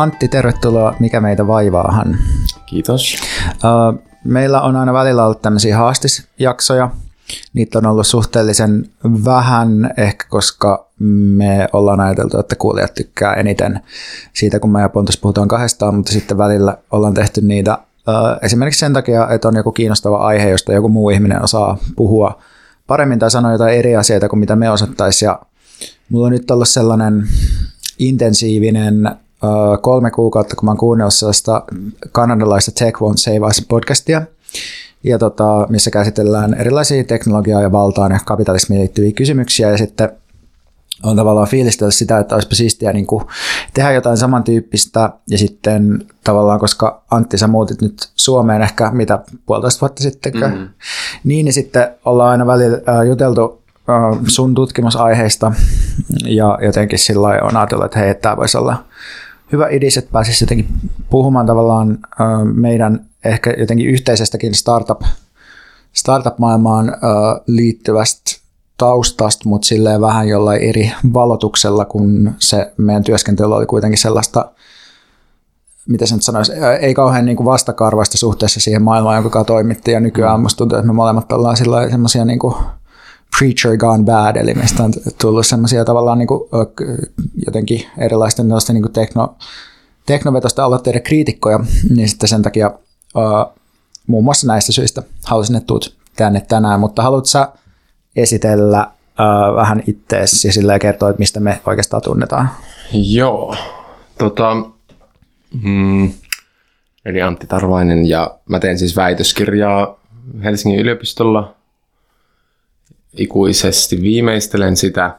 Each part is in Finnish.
Antti, tervetuloa Mikä meitä vaivaahan. Kiitos. Meillä on aina välillä ollut tämmöisiä haastisjaksoja. Niitä on ollut suhteellisen vähän, ehkä koska me ollaan ajateltu, että kuulijat tykkää eniten siitä, kun me ja Pontus puhutaan kahdestaan, mutta sitten välillä ollaan tehty niitä esimerkiksi sen takia, että on joku kiinnostava aihe, josta joku muu ihminen osaa puhua paremmin tai sanoa jotain eri asioita kuin mitä me osattaisiin. Ja mulla on nyt ollut sellainen intensiivinen kolme kuukautta, kun mä oon kuunnellut sellaista kanadalaista Tech Won't Save Us podcastia, ja tota, missä käsitellään erilaisia teknologiaa ja valtaan ja kapitalismiin liittyviä kysymyksiä, ja sitten on tavallaan fiilistellyt sitä, että olisipa siistiä niin kuin tehdä jotain samantyyppistä, ja sitten tavallaan, koska Antti, sä muutit nyt Suomeen ehkä mitä puolitoista vuotta sitten, mm-hmm. niin, niin sitten ollaan aina välillä juteltu sun tutkimusaiheista, ja jotenkin sillä on ajatellut, että hei, tämä voisi olla hyvä idis, että pääsisi jotenkin puhumaan tavallaan meidän ehkä jotenkin yhteisestäkin startup, startup-maailmaan liittyvästä taustasta, mutta silleen vähän jollain eri valotuksella, kun se meidän työskentely oli kuitenkin sellaista, mitä sen sanoisi, ei kauhean niin kuin vastakarvaista suhteessa siihen maailmaan, jonka toimittiin, ja nykyään mm. musta tuntuu, että me molemmat ollaan semmoisia niin kuin preacher gone bad, eli meistä on tullut semmoisia tavallaan niin kuin, jotenkin erilaisten niin kuin tekno, teknovetosta aloitteiden kriitikkoja, niin sitten sen takia uh, muun muassa näistä syistä halusin, että tuut tänne tänään, mutta haluatko esitellä uh, vähän itteesi ja sillä kertoa, että mistä me oikeastaan tunnetaan? Joo, tota, mm, eli Antti Tarvainen ja mä teen siis väitöskirjaa Helsingin yliopistolla ikuisesti viimeistelen sitä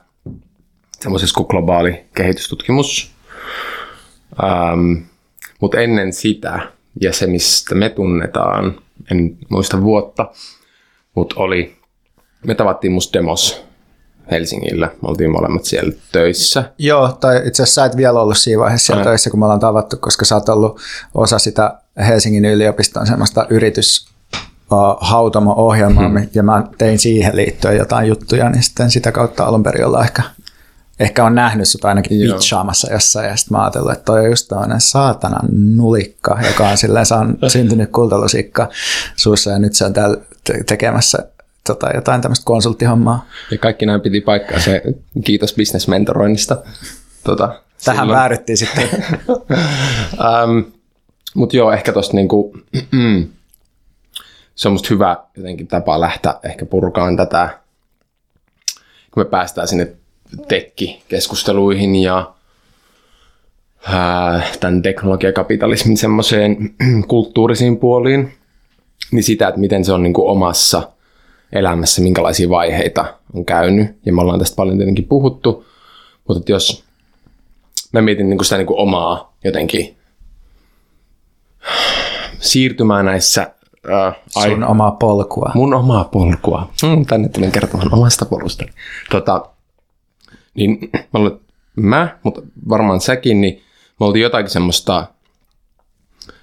semmoisessa kuin globaali kehitystutkimus. Ähm, Mutta ennen sitä, ja se mistä me tunnetaan, en muista vuotta, mutta oli, me tavattiin musta demos Helsingillä. Me oltiin molemmat siellä töissä. Joo, tai itse asiassa sä et vielä ollut siinä vaiheessa siellä töissä, kun me ollaan tavattu, koska sä oot ollut osa sitä Helsingin yliopiston semmoista yritys hautamo-ohjelmaa, hmm. ja mä tein siihen liittyen jotain juttuja, niin sitten sitä kautta alun perin ollaan ehkä, ehkä on nähnyt sut ainakin pitchaamassa jossain, ja sitten mä ajattelin, että toi on just tämmöinen saatana nulikka, joka on silleen saan syntynyt kultalusikka suussa, ja nyt se on täällä tekemässä tota, jotain tämmöistä konsulttihommaa. Ja kaikki näin piti paikkaa se, kiitos bisnesmentoroinnista. Tota, Tähän määrittiin sitten. um, Mutta joo, ehkä tosta niinku, se on musta hyvä jotenkin tapa lähteä ehkä purkaan tätä, kun me päästään sinne tekki-keskusteluihin ja ää, tämän teknologiakapitalismin semmoiseen kulttuurisiin puoliin, niin sitä, että miten se on niin kuin omassa elämässä, minkälaisia vaiheita on käynyt. Ja me ollaan tästä paljon tietenkin puhuttu, mutta jos mä mietin niin kuin sitä niin kuin omaa jotenkin siirtymää näissä Äh, Sun omaa polkua. Mun omaa polkua. Mm, tänne tulin kertomaan omasta polusta. Tota, niin mä, olen, mä, mutta varmaan säkin, niin me oltiin jotakin semmoista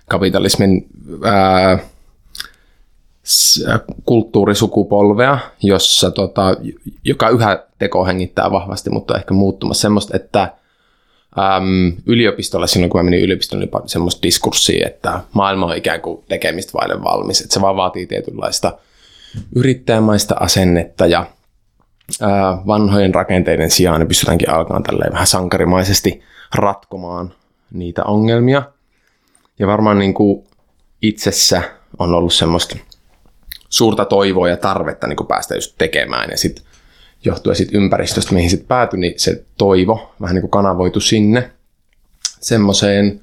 kapitalismin ää, kulttuurisukupolvea, jossa tota, joka yhä teko hengittää vahvasti, mutta ehkä muuttumassa semmoista, että äm, yliopistolla, silloin kun mä menin yliopistolle, niin oli semmoista diskurssia, että maailma on ikään kuin tekemistä vaille valmis. Että se vaan vaatii tietynlaista yrittäjämaista asennetta ja ää, vanhojen rakenteiden sijaan niin pystytäänkin alkaan tälleen vähän sankarimaisesti ratkomaan niitä ongelmia. Ja varmaan niin kuin itsessä on ollut semmoista suurta toivoa ja tarvetta niin kuin päästä just tekemään. Ja sitten johtuen siitä ympäristöstä, mihin sitten päätyi, niin se toivo vähän niin kuin kanavoitu sinne semmoiseen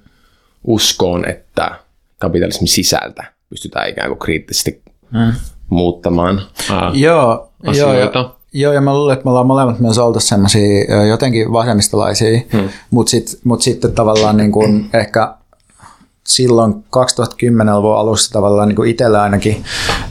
uskoon, että kapitalismin sisältä pystytään ikään kuin kriittisesti hmm. muuttamaan ää, joo, asioita. Joo, joo, ja mä luulen, että me ollaan molemmat myös oltu semmoisia jotenkin vasemmistolaisia, hmm. mutta sit, mut sitten tavallaan niin kuin ehkä silloin 2010-luvun alussa tavallaan niin kuin itsellä ainakin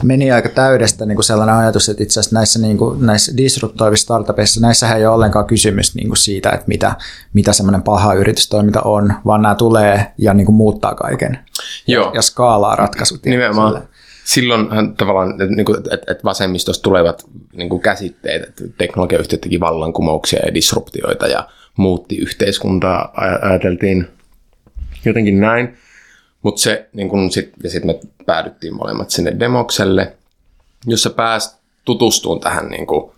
meni aika täydestä niin kuin sellainen ajatus, että itse asiassa näissä, niin kuin, näissä disruptoivissa startupeissa, näissä ei ole ollenkaan kysymys niin kuin siitä, että mitä, mitä semmoinen paha yritystoiminta on, vaan nämä tulee ja niin kuin muuttaa kaiken Joo. ja skaalaa ratkaisut. Nimenomaan. Sille. Silloin tavallaan, että, niin että, että vasemmistosta tulevat niin kuin käsitteet, että teknologiayhtiöt teki vallankumouksia ja disruptioita ja muutti yhteiskuntaa, ajateltiin jotenkin näin. Mutta se, niin kun sit, ja sitten me päädyttiin molemmat sinne demokselle, jossa pääsi tutustumaan tähän niin kuin,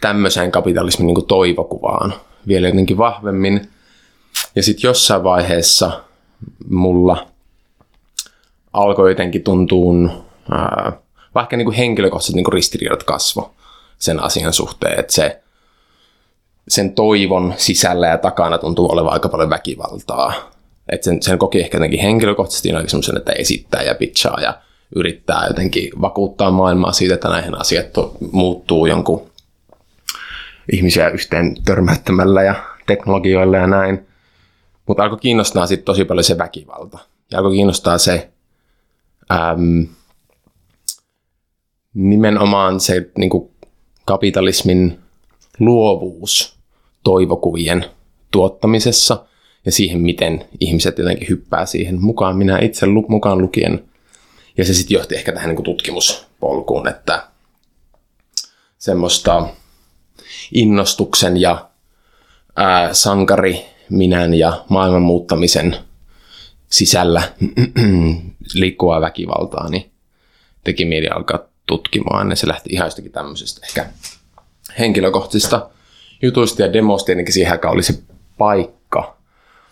tämmöiseen kapitalismin niin kuin toivokuvaan vielä jotenkin vahvemmin. Ja sitten jossain vaiheessa mulla alkoi jotenkin tuntua, vaikka niin henkilökohtaiset niin ristiriidat kasvo sen asian suhteen, että se, sen toivon sisällä ja takana tuntuu olevan aika paljon väkivaltaa. Että sen, sen koki ehkä jotenkin henkilökohtaisesti jotenkin semmoisen, että esittää ja pitchaa ja yrittää jotenkin vakuuttaa maailmaa siitä, että näihin asiat muuttuu jonkun ihmisiä yhteen törmäyttämällä ja teknologioilla ja näin. Mutta alkoi kiinnostaa sitten tosi paljon se väkivalta. Ja alkoi kiinnostaa se äm, nimenomaan se niin kuin kapitalismin luovuus toivokuvien tuottamisessa ja siihen, miten ihmiset jotenkin hyppää siihen mukaan, minä itse lu- mukaan lukien. Ja se sitten johti ehkä tähän niin kuin tutkimuspolkuun, että semmoista innostuksen ja ää, sankari minän ja maailman muuttamisen sisällä liikkuvaa väkivaltaa, niin teki mieli alkaa tutkimaan. Ja se lähti ihan jostakin tämmöisestä ehkä henkilökohtaisista jutuista ja demosta. Tietenkin siihen aikaan oli se paikka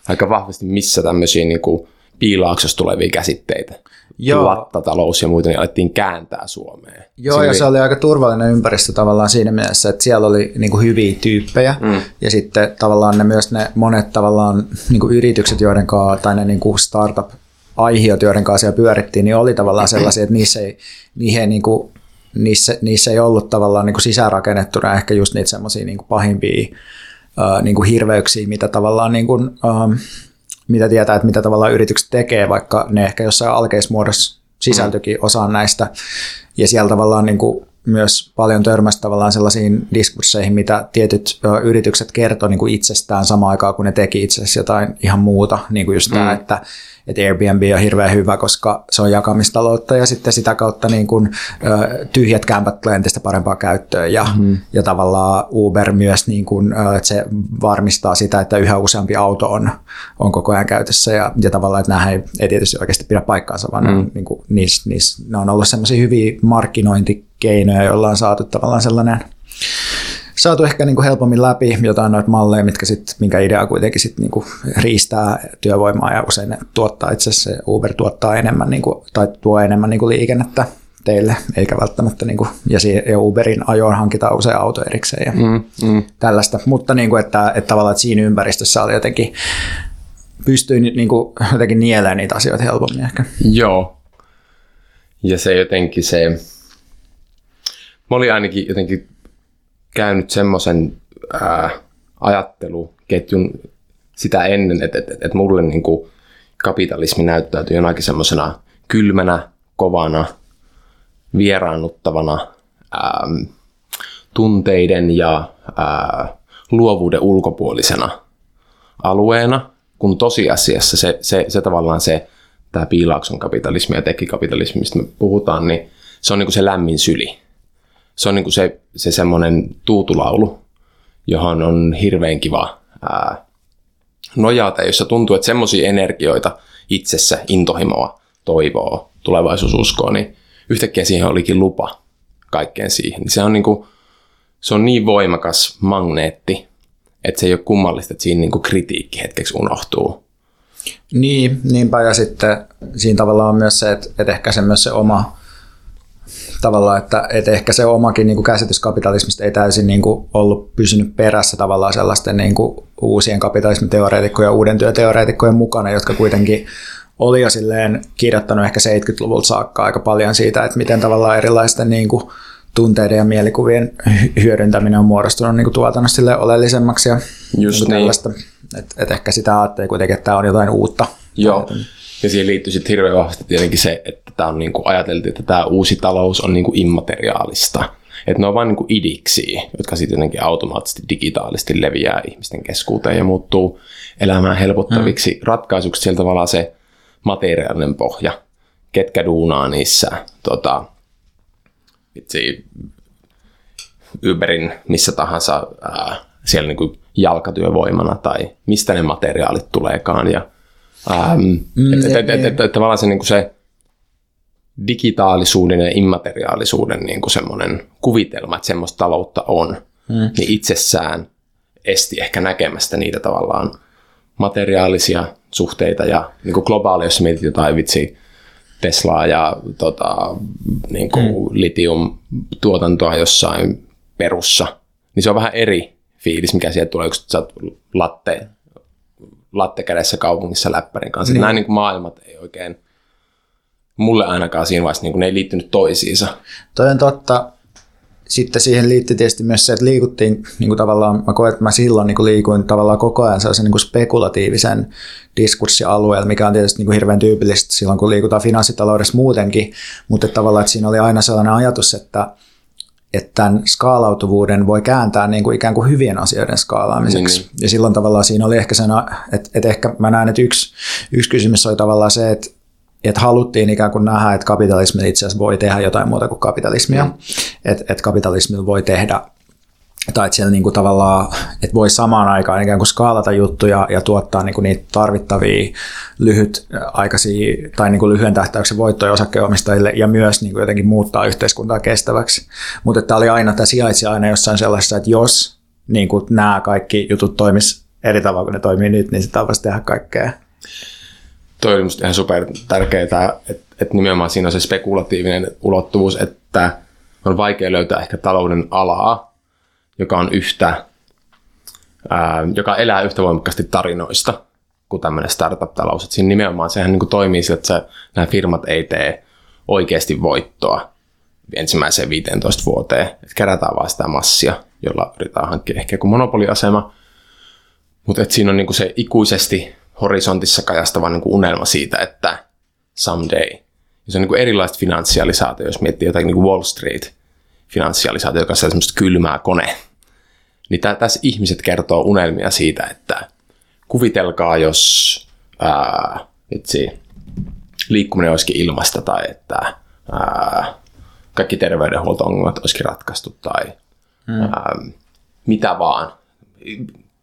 aika vahvasti, missä tämmöisiä niin kuin piilaaksossa tulevia käsitteitä Joo. tuottatalous ja muita, niin alettiin kääntää Suomeen. Joo, Siinä ja oli... se oli aika turvallinen ympäristö tavallaan siinä mielessä, että siellä oli niin kuin hyviä tyyppejä, mm. ja sitten tavallaan ne myös ne monet tavallaan niin kuin yritykset, joiden kanssa, tai ne niin kuin startup aihiot, joiden kanssa siellä pyörittiin, niin oli tavallaan sellaisia, että niissä ei, niihin ei niin kuin, niissä, niissä ei ollut tavallaan niin kuin sisäänrakennettuna ehkä just niitä semmoisia niin pahimpia niin kuin hirveyksiä, mitä tavallaan niin kuin, mitä tietää, että mitä tavallaan yritykset tekee, vaikka ne ehkä jossain alkeismuodossa sisältökin osaan näistä. Ja siellä tavallaan niin kuin myös paljon törmäsi tavallaan sellaisiin diskursseihin, mitä tietyt ö, yritykset kertoi niin kuin itsestään samaan aikaan, kun ne teki itse asiassa jotain ihan muuta. Niin kuin just mm. tämä, että että Airbnb on hirveän hyvä, koska se on jakamistaloutta ja sitten sitä kautta niin kuin, tyhjät kämpät tulee entistä parempaa käyttöön ja, mm. ja tavallaan Uber myös, niin kuin, että se varmistaa sitä, että yhä useampi auto on, on koko ajan käytössä ja, ja tavallaan, että nämä ei, ei tietysti oikeasti pidä paikkaansa, vaan mm. ne, niin kuin, niissä, niissä, ne on ollut sellaisia hyviä markkinointikeinoja, joilla on saatu tavallaan sellainen saatu ehkä niin kuin helpommin läpi jotain noita malleja, mitkä sit, minkä idea kuitenkin sit niin kuin riistää työvoimaa ja usein ne tuottaa itse asiassa Uber tuottaa enemmän niin kuin, tai tuo enemmän niin kuin liikennettä teille, eikä välttämättä, niin kuin, ja, siihen, ja Uberin ajoon hankitaan usein auto erikseen ja mm, mm. tällaista, mutta niin kuin, että, että tavallaan että siinä ympäristössä oli jotenkin, pystyi niin kuin, jotenkin nielemään niitä asioita helpommin ehkä. Joo, ja se jotenkin se, mä olin ainakin jotenkin käynyt semmoisen ajatteluketjun sitä ennen, että, että, että mulle niin kuin kapitalismi näyttäytyy jonakin semmoisena kylmänä, kovana, vieraannuttavana ää, tunteiden ja ää, luovuuden ulkopuolisena alueena, kun tosiasiassa se, se, se tavallaan se, tämä piilaakson kapitalismi ja tekikapitalismi, mistä me puhutaan, niin se on niin kuin se lämmin syli se on niin kuin se, se semmoinen tuutulaulu, johon on hirveän kiva ää, nojata, jossa tuntuu, että semmoisia energioita itsessä, intohimoa, toivoa, tulevaisuususkoa, niin yhtäkkiä siihen olikin lupa kaikkeen siihen. Se on niin, kuin, se on niin voimakas magneetti, että se ei ole kummallista, että siinä niin kuin kritiikki hetkeksi unohtuu. Niin, niinpä ja sitten siinä tavallaan on myös se, että, että ehkä se myös se oma tavallaan, että, että ehkä se omakin niin kuin käsitys kapitalismista ei täysin niin kuin ollut pysynyt perässä tavallaan sellaisten niin kuin uusien kapitalismiteoreetikkojen ja uuden työteoreetikkojen mukana, jotka kuitenkin oli jo silleen kirjoittanut ehkä 70-luvulta saakka aika paljon siitä, että miten tavallaan erilaisten niin kuin tunteiden ja mielikuvien hyödyntäminen on muodostunut niin kuin tuotannossa sille oleellisemmaksi ja Just niin. niin. Et, et ehkä sitä ajattelee kuitenkin, että tämä on jotain uutta. Joo, ja siihen liittyy sitten hirveän vahvasti tietenkin se, että tämä on niin kuin ajateltu, että tämä uusi talous on niin kuin immateriaalista. Että ne on vain niin idiksi, jotka sitten jotenkin automaattisesti digitaalisesti leviää ihmisten keskuuteen ja muuttuu elämään helpottaviksi mm. ratkaisuksi. Sieltä tavallaan se materiaalinen pohja, ketkä duunaa niissä tota, itse Uberin missä tahansa ää, siellä niin kuin jalkatyövoimana tai mistä ne materiaalit tuleekaan ja Ähm, mm, että et, et, et, et, tavallaan se, niin kuin se digitaalisuuden ja immateriaalisuuden niin kuin semmoinen kuvitelma, että semmoista taloutta on, mm. niin itsessään esti ehkä näkemästä niitä tavallaan materiaalisia suhteita ja niin kuin globaali, jos mietit jotain vitsi Teslaa ja tota, niin kuin mm. litium-tuotantoa jossain perussa, niin se on vähän eri fiilis, mikä sieltä tulee, kun sä oot latte, latte kädessä kaupungissa läppärin kanssa. Mm. Nämä niin kuin maailmat ei oikein, mulle ainakaan siinä vaiheessa, niin kuin ne ei liittynyt toisiinsa. Toi on totta sitten siihen liittyy tietysti myös se, että liikuttiin niin kuin tavallaan, mä koen, että mä silloin niin kuin liikuin tavallaan koko ajan sellaisen niin kuin spekulatiivisen diskurssialueella, mikä on tietysti niin kuin hirveän tyypillistä silloin, kun liikutaan finanssitaloudessa muutenkin, mutta että tavallaan, että siinä oli aina sellainen ajatus, että, että tämän skaalautuvuuden voi kääntää niin kuin ikään kuin hyvien asioiden skaalaamiseksi. Mm. Ja silloin tavallaan siinä oli ehkä sen, että, että ehkä mä näen, että yksi, yksi kysymys oli tavallaan se, että että haluttiin ikään kuin nähdä, että kapitalismi itse asiassa voi tehdä jotain muuta kuin kapitalismia, mm. että et kapitalismilla voi tehdä tai että siellä niin kuin tavallaan, että voi samaan aikaan ikään kuin skaalata juttuja ja tuottaa niin kuin niitä tarvittavia lyhytaikaisia tai niin kuin lyhyen tähtäyksen voittoja osakkeenomistajille ja myös niin kuin jotenkin muuttaa yhteiskuntaa kestäväksi. Mutta tämä oli aina, tämä sijaitsi aina jossain sellaisessa, että jos niin kuin nämä kaikki jutut toimis eri tavalla kuin ne toimii nyt, niin sitä voisi tehdä kaikkea toi musta ihan super tärkeää, että, että nimenomaan siinä on se spekulatiivinen ulottuvuus, että on vaikea löytää ehkä talouden alaa, joka on yhtä, ää, joka elää yhtä voimakkaasti tarinoista kuin tämmöinen startup-talous. Että siinä nimenomaan sehän niin kuin toimii sillä, että se, nämä firmat ei tee oikeasti voittoa ensimmäiseen 15 vuoteen. Että kerätään vaan sitä massia, jolla yritetään hankkia ehkä joku monopoliasema. Mutta siinä on niin kuin se ikuisesti horisontissa kajastava niin kuin unelma siitä, että someday. Ja se on niin kuin erilaista finanssialisaatio, jos miettii jotain niin kuin Wall Street finanssialisaatio, joka on semmoista kylmää kone. Niin tä, tässä ihmiset kertoo unelmia siitä, että kuvitelkaa, jos ää, itse, liikkuminen olisikin ilmasta tai että ää, kaikki terveydenhuolto-ongelmat olisikin ratkaistu tai hmm. ää, mitä vaan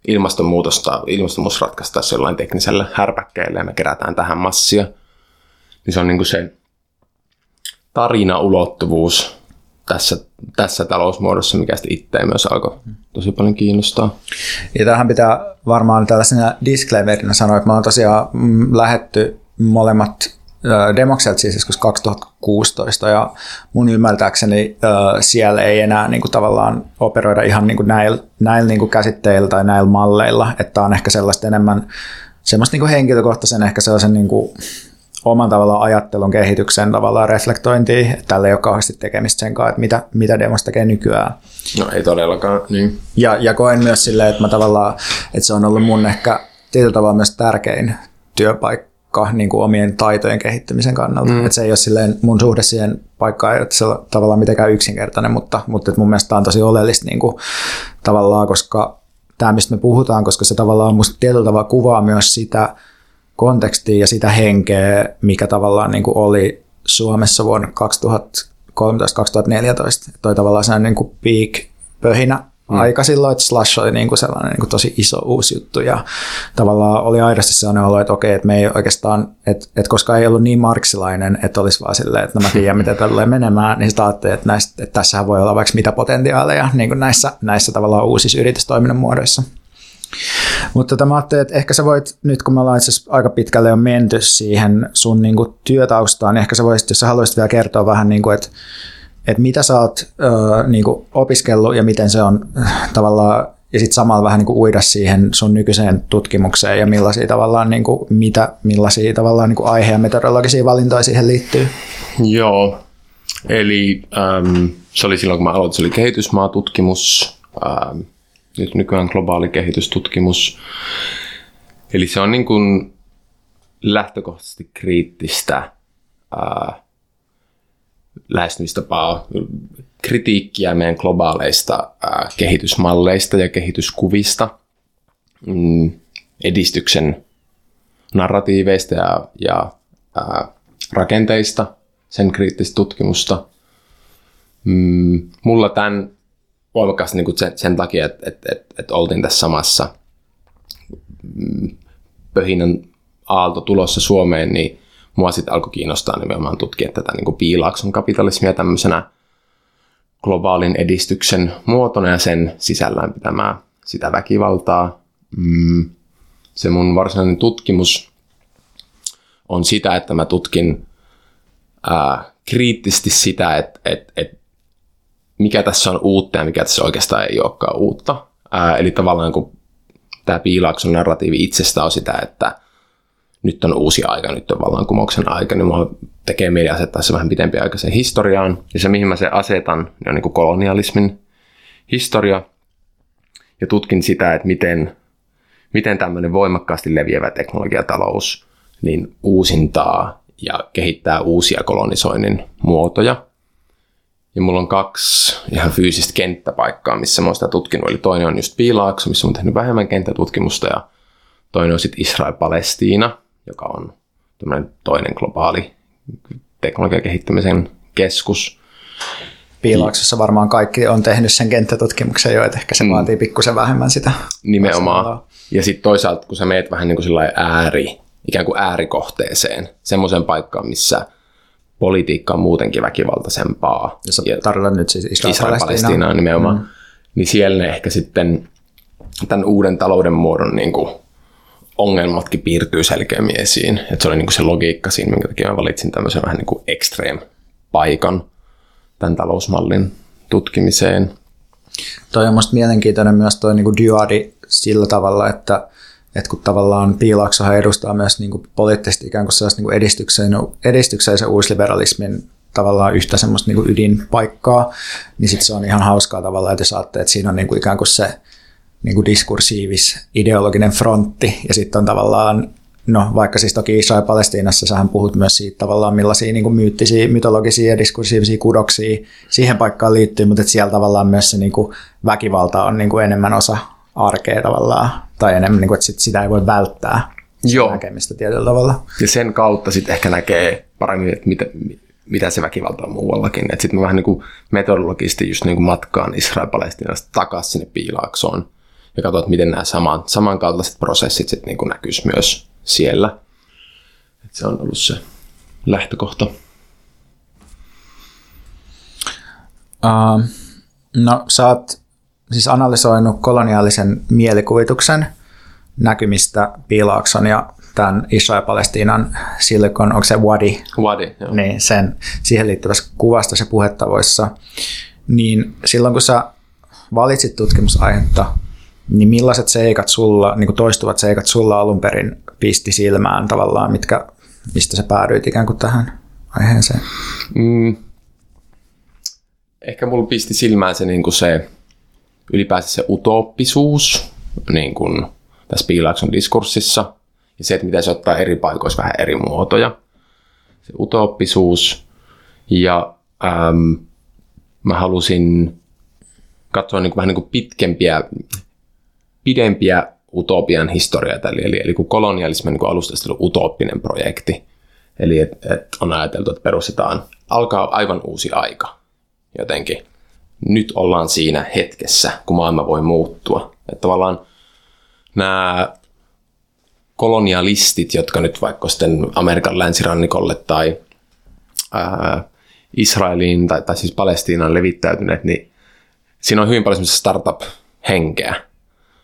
ilmastonmuutosta, ilmastonmuutos ratkaistaisiin jollain teknisellä härpäkkeellä ja me kerätään tähän massia. Niin se on niin kuin se tarinaulottuvuus tässä, tässä talousmuodossa, mikä sitten itseä myös alkoi tosi paljon kiinnostaa. Ja tähän pitää varmaan tällaisena disclaimerina sanoa, että me on tosiaan mm, lähetty molemmat Demokselta siis joskus 2016 ja mun ymmärtääkseni siellä ei enää niin kuin tavallaan operoida ihan niin kuin näillä, näillä niin kuin käsitteillä tai näillä malleilla, että on ehkä sellaista enemmän semmoista niin kuin henkilökohtaisen ehkä sellaisen niin kuin oman tavallaan ajattelun kehityksen tavallaan reflektointia, että tällä ei ole kauheasti tekemistä sen kanssa, että mitä, mitä demos tekee nykyään. No ei todellakaan, niin. Ja, ja koen myös silleen, että mä tavallaan, että se on ollut mun ehkä tietyllä tavalla myös tärkein työpaikka niin kuin omien taitojen kehittymisen kannalta. Mm. Että se ei ole silleen, mun suhde siihen paikkaan ei ole tavallaan mitenkään yksinkertainen, mutta, mutta mun mielestä tämä on tosi oleellista niin kuin, tavallaan, koska tämä, mistä me puhutaan, koska se tavallaan musta tietyllä tavalla kuvaa myös sitä kontekstia ja sitä henkeä, mikä tavallaan niin kuin oli Suomessa vuonna 2013-2014. Toi tavallaan sellainen niin kuin peak pöhinä mm. aika silloin, että Slash oli niin kuin sellainen niin kuin tosi iso uusi juttu ja tavallaan oli aidosti sellainen olo, että okei, että me ei oikeastaan, että, että koska ei ollut niin marksilainen, että olisi vaan silleen, että no mä tiedän, miten tulee menemään, niin sitä ajattelin, että, näistä, että tässähän voi olla vaikka mitä potentiaaleja niin kuin näissä, näissä tavallaan uusissa yritystoiminnan muodoissa. Mutta tota, mä ajattelin, että ehkä sä voit, nyt kun me ollaan itse aika pitkälle jo menty siihen sun niin kuin, työtaustaan, niin ehkä sä voisit, jos sä haluaisit vielä kertoa vähän, niin kuin, että että mitä sä oot ö, niin kuin opiskellut ja miten se on tavallaan, ja sitten samalla vähän niin kuin uida siihen sun nykyiseen tutkimukseen ja millaisia tavallaan, niin kuin, mitä, millaisia tavallaan niin kuin aihe- ja metodologisia valintoja siihen liittyy. Joo, eli äm, se oli silloin, kun mä aloitin, se oli kehitysmaatutkimus, äm, nyt nykyään globaali kehitystutkimus. Eli se on niin kuin lähtökohtaisesti kriittistä ää, lähestymistapaa, kritiikkiä meidän globaaleista ää, kehitysmalleista ja kehityskuvista, mm, edistyksen narratiiveista ja, ja ää, rakenteista, sen kriittistä tutkimusta. Mm, mulla tämän voimakkaasti niin sen, sen takia, että et, et, et oltiin tässä samassa mm, pöhinän aalto tulossa Suomeen, niin mua sitten alkoi kiinnostaa nimenomaan tutkia tätä niin piilaakson kapitalismia tämmöisenä globaalin edistyksen muotona ja sen sisällään pitämää sitä väkivaltaa. Mm, se mun varsinainen tutkimus on sitä, että mä tutkin ää, kriittisesti sitä, että et, et, mikä tässä on uutta ja mikä tässä oikeastaan ei olekaan uutta. Ää, eli tavallaan kun tämä piilaakson narratiivi itsestä on sitä, että nyt on uusi aika, nyt on vallankumouksen aika, niin mulla tekee mieli asettaa se vähän pitempiaikaiseen historiaan. Ja se, mihin mä se asetan, niin on niin kuin kolonialismin historia. Ja tutkin sitä, että miten, miten tämmöinen voimakkaasti leviävä teknologiatalous niin uusintaa ja kehittää uusia kolonisoinnin muotoja. Ja mulla on kaksi ihan fyysistä kenttäpaikkaa, missä mä oon sitä tutkinut. Eli toinen on just Piilaakso, missä mä oon tehnyt vähemmän kenttätutkimusta, ja toinen on sitten Israel-Palestiina, joka on toinen globaali teknologian kehittämisen keskus. Piilaaksossa varmaan kaikki on tehnyt sen kenttätutkimuksen jo, että ehkä se mm. vaatii pikkusen vähemmän sitä. Nimenomaan. Ja sitten toisaalta, kun sä meet vähän niin kuin ääri, ikään kuin äärikohteeseen, semmoisen paikkaan, missä politiikka on muutenkin väkivaltaisempaa. Ja sä tarkoitat nyt siis Israel-Palestiinaa nimenomaan. Mm. Niin siellä ehkä sitten tämän uuden talouden muodon niin kuin ongelmatkin piirtyy selkeämmin esiin. Että se oli niin kuin se logiikka siinä, minkä takia mä valitsin tämmöisen vähän niin kuin extreme paikan tämän talousmallin tutkimiseen. Toi on musta mielenkiintoinen myös toi niin kuin dyadi sillä tavalla, että, että kun tavallaan Piilaksohan edustaa myös niin kuin poliittisesti ikään kuin sellaista niin kuin edistyksellisen, uusliberalismin tavallaan yhtä semmoista niin kuin ydinpaikkaa, niin sitten se on ihan hauskaa tavallaan, että saatte, että siinä on niin kuin ikään kuin se niin kuin diskursiivis ideologinen frontti ja sitten on tavallaan No vaikka siis toki Israel Palestiinassa sähän puhut myös siitä tavallaan millaisia niin kuin myyttisiä, mytologisia ja diskursiivisia kudoksia siihen paikkaan liittyy, mutta että siellä tavallaan myös se niin kuin väkivalta on niin kuin enemmän osa arkea tavallaan, tai enemmän, niin kuin, että sit sitä ei voi välttää Joo. näkemistä tietyllä tavalla. Ja sen kautta sitten ehkä näkee paremmin, että mitä, mitä se väkivalta on muuallakin. Sitten mä vähän niin kuin metodologisesti just niin kuin matkaan Israel-Palestinasta takaisin sinne piilaaksoon ja katsoa, että miten nämä saman, samankaltaiset prosessit sitten niin näkyisi myös siellä. Et se on ollut se lähtökohta. Uh, no sä oot siis analysoinut koloniaalisen mielikuvituksen näkymistä Piilaakson ja tämän Israel-Palestiinan Silicon, onko se Wadi? Wadi, joo. Niin, sen, siihen liittyvässä kuvasta ja puhetavoissa. Niin silloin kun sä valitsit tutkimusaihetta, niin millaiset seikat sulla, niin kuin toistuvat seikat sulla alun perin pisti silmään tavallaan, mitkä, mistä sä päädyit ikään kuin tähän aiheeseen? Mm. Ehkä mulla pisti silmään se, niin kuin se ylipäänsä se utooppisuus niin kuin tässä Piilaakson diskurssissa ja se, että miten se ottaa eri paikoissa vähän eri muotoja. Se utooppisuus ja äm, mä halusin katsoa niin kuin, vähän niin kuin pitkempiä pidempiä utopian historioita, eli, eli, eli kun on niin alusta ollut utooppinen projekti, eli et, et on ajateltu, että perustetaan, alkaa aivan uusi aika jotenkin. Nyt ollaan siinä hetkessä, kun maailma voi muuttua. Että tavallaan nämä kolonialistit, jotka nyt vaikka sitten Amerikan länsirannikolle tai ää, Israeliin tai, tai siis Palestiinaan levittäytyneet, niin siinä on hyvin paljon startup-henkeä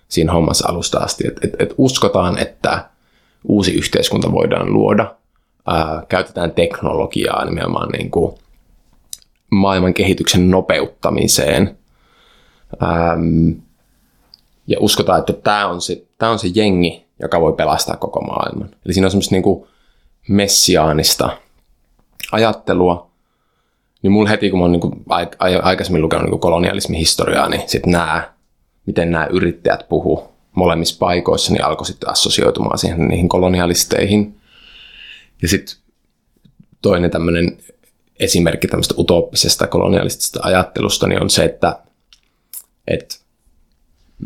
siinä hommassa alusta asti. Että et, et uskotaan, että uusi yhteiskunta voidaan luoda. Ää, käytetään teknologiaa nimenomaan niin kuin maailman kehityksen nopeuttamiseen. Ähm, ja uskotaan, että tämä on, se, tämä on se jengi, joka voi pelastaa koko maailman. Eli siinä on semmoista niin kuin messiaanista ajattelua. Niin mulla heti, kun mä oon niin kuin aikaisemmin lukenut niin kolonialismin historiaa, niin sitten nämä miten nämä yrittäjät puhu molemmissa paikoissa, niin alkoi sitten assosioitumaan siihen niihin kolonialisteihin. Ja sitten toinen tämmöinen esimerkki tämmöistä utooppisesta kolonialistisesta ajattelusta niin on se, että, että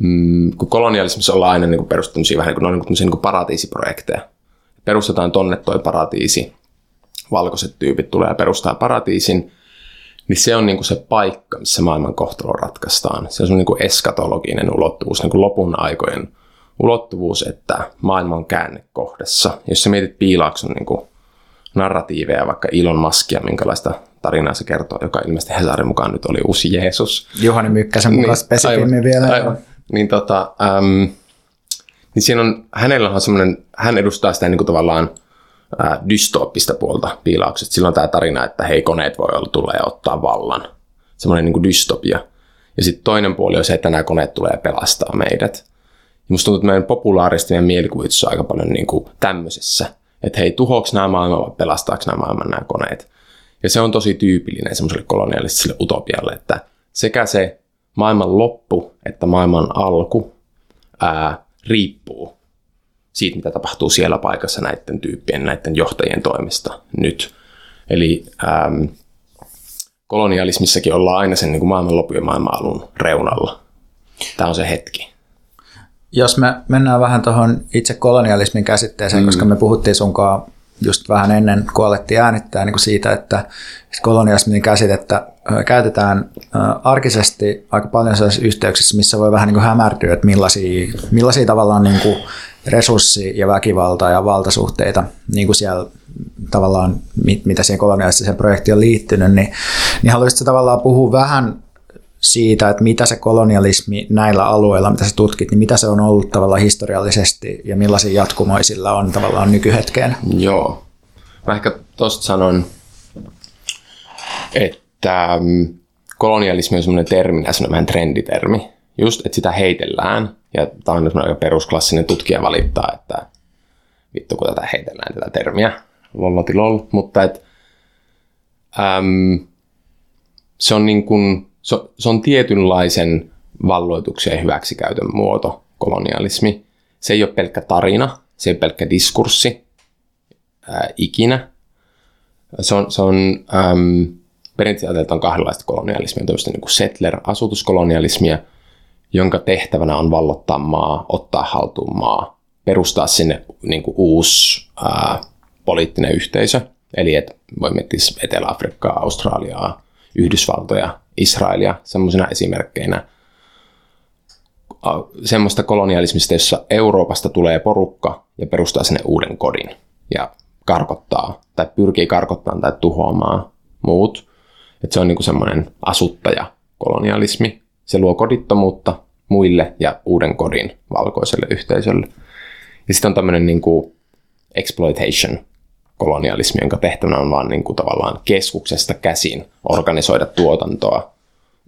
mm, kun kolonialismissa ollaan aina niin perustettu vähän niin kuin, niin kuin, niin kuin paratiisiprojekteja. Perustetaan tonne toi paratiisi, valkoiset tyypit tulee perustaa paratiisin, niin se on niin kuin se paikka, missä maailman kohtalo ratkaistaan. Se on niin kuin eskatologinen ulottuvuus, niin kuin lopun aikojen ulottuvuus, että maailma on käännekohdassa. Jos sä mietit Piilaakson niin kuin narratiiveja, vaikka Ilon Maskia, minkälaista tarinaa se kertoo, joka ilmeisesti Hesarin mukaan nyt oli uusi Jeesus. Juhani Mykkäsen mukaan niin, spesifimmin vielä. Aivan. Niin, tota, äm, niin siinä on, hänellä on semmoinen, hän edustaa sitä niin kuin tavallaan ää, dystooppista puolta piilauksesta. Silloin tämä tarina, että hei, koneet voi olla tulla ja ottaa vallan. Semmoinen niin kuin dystopia. Ja sitten toinen puoli on se, että nämä koneet tulee pelastaa meidät. Ja musta tuntuu, että meidän populaarisesti meidän mielikuvitus on aika paljon niin kuin tämmöisessä. Että hei, tuhoaks nämä maailman vai pelastaako nämä maailman nämä koneet. Ja se on tosi tyypillinen semmoiselle kolonialistiselle utopialle, että sekä se maailman loppu että maailman alku ää, riippuu siitä, mitä tapahtuu siellä paikassa näiden tyyppien, näiden johtajien toimesta nyt. Eli äm, kolonialismissakin ollaan aina sen niin kuin maailmanlopun ja maailmanalun reunalla. Tämä on se hetki. Jos me mennään vähän tuohon itse kolonialismin käsitteeseen, mm. koska me puhuttiin sunkaan just vähän ennen kuin alettiin äänittää niin kuin siitä, että kolonialismin käsitettä käytetään arkisesti aika paljon sellaisissa yhteyksissä, missä voi vähän niin kuin hämärtyä, että millaisia, millaisia tavallaan niin kuin resurssi- ja väkivalta- ja valtasuhteita niin kuin siellä tavallaan, mitä siihen kolonialistiseen projektiin on liittynyt, niin, niin haluaisitko tavallaan puhua vähän siitä, että mitä se kolonialismi näillä alueilla, mitä sä tutkit, niin mitä se on ollut tavallaan historiallisesti ja millaisia jatkumoisilla on tavallaan nykyhetkeen? Joo. Mä ehkä tuosta sanon, että mm, kolonialismi on semmoinen termi, ja semmoinen vähän trenditermi, just, että sitä heitellään, ja tämä on aika perusklassinen tutkija valittaa, että vittu kun tätä heitellään tätä termiä, lolloti lol, mutta et, äm, se on niin kuin, se, se on tietynlaisen valloituksen hyväksikäytön muoto, kolonialismi. Se ei ole pelkkä tarina, se ei ole pelkkä diskurssi ää, ikinä. Se on, se on äm, perinteisesti ajatellaan kahdenlaista kolonialismia, tämmöistä niin kuin settler-asutuskolonialismia, jonka tehtävänä on vallottaa maa, ottaa haltuun maa, perustaa sinne niin kuin uusi ää, poliittinen yhteisö. Eli et voi miettiä Etelä-Afrikkaa, Australiaa, Yhdysvaltoja, Israelia semmoisina esimerkkeinä semmoista kolonialismista, jossa Euroopasta tulee porukka ja perustaa sinne uuden kodin ja karkottaa tai pyrkii karkottamaan tai tuhoamaan muut. Että se on niinku semmoinen asuttaja kolonialismi. Se luo kodittomuutta muille ja uuden kodin valkoiselle yhteisölle. Ja sitten on tämmöinen niinku exploitation kolonialismi, jonka tehtävänä on vaan niin kuin tavallaan keskuksesta käsin organisoida tuotantoa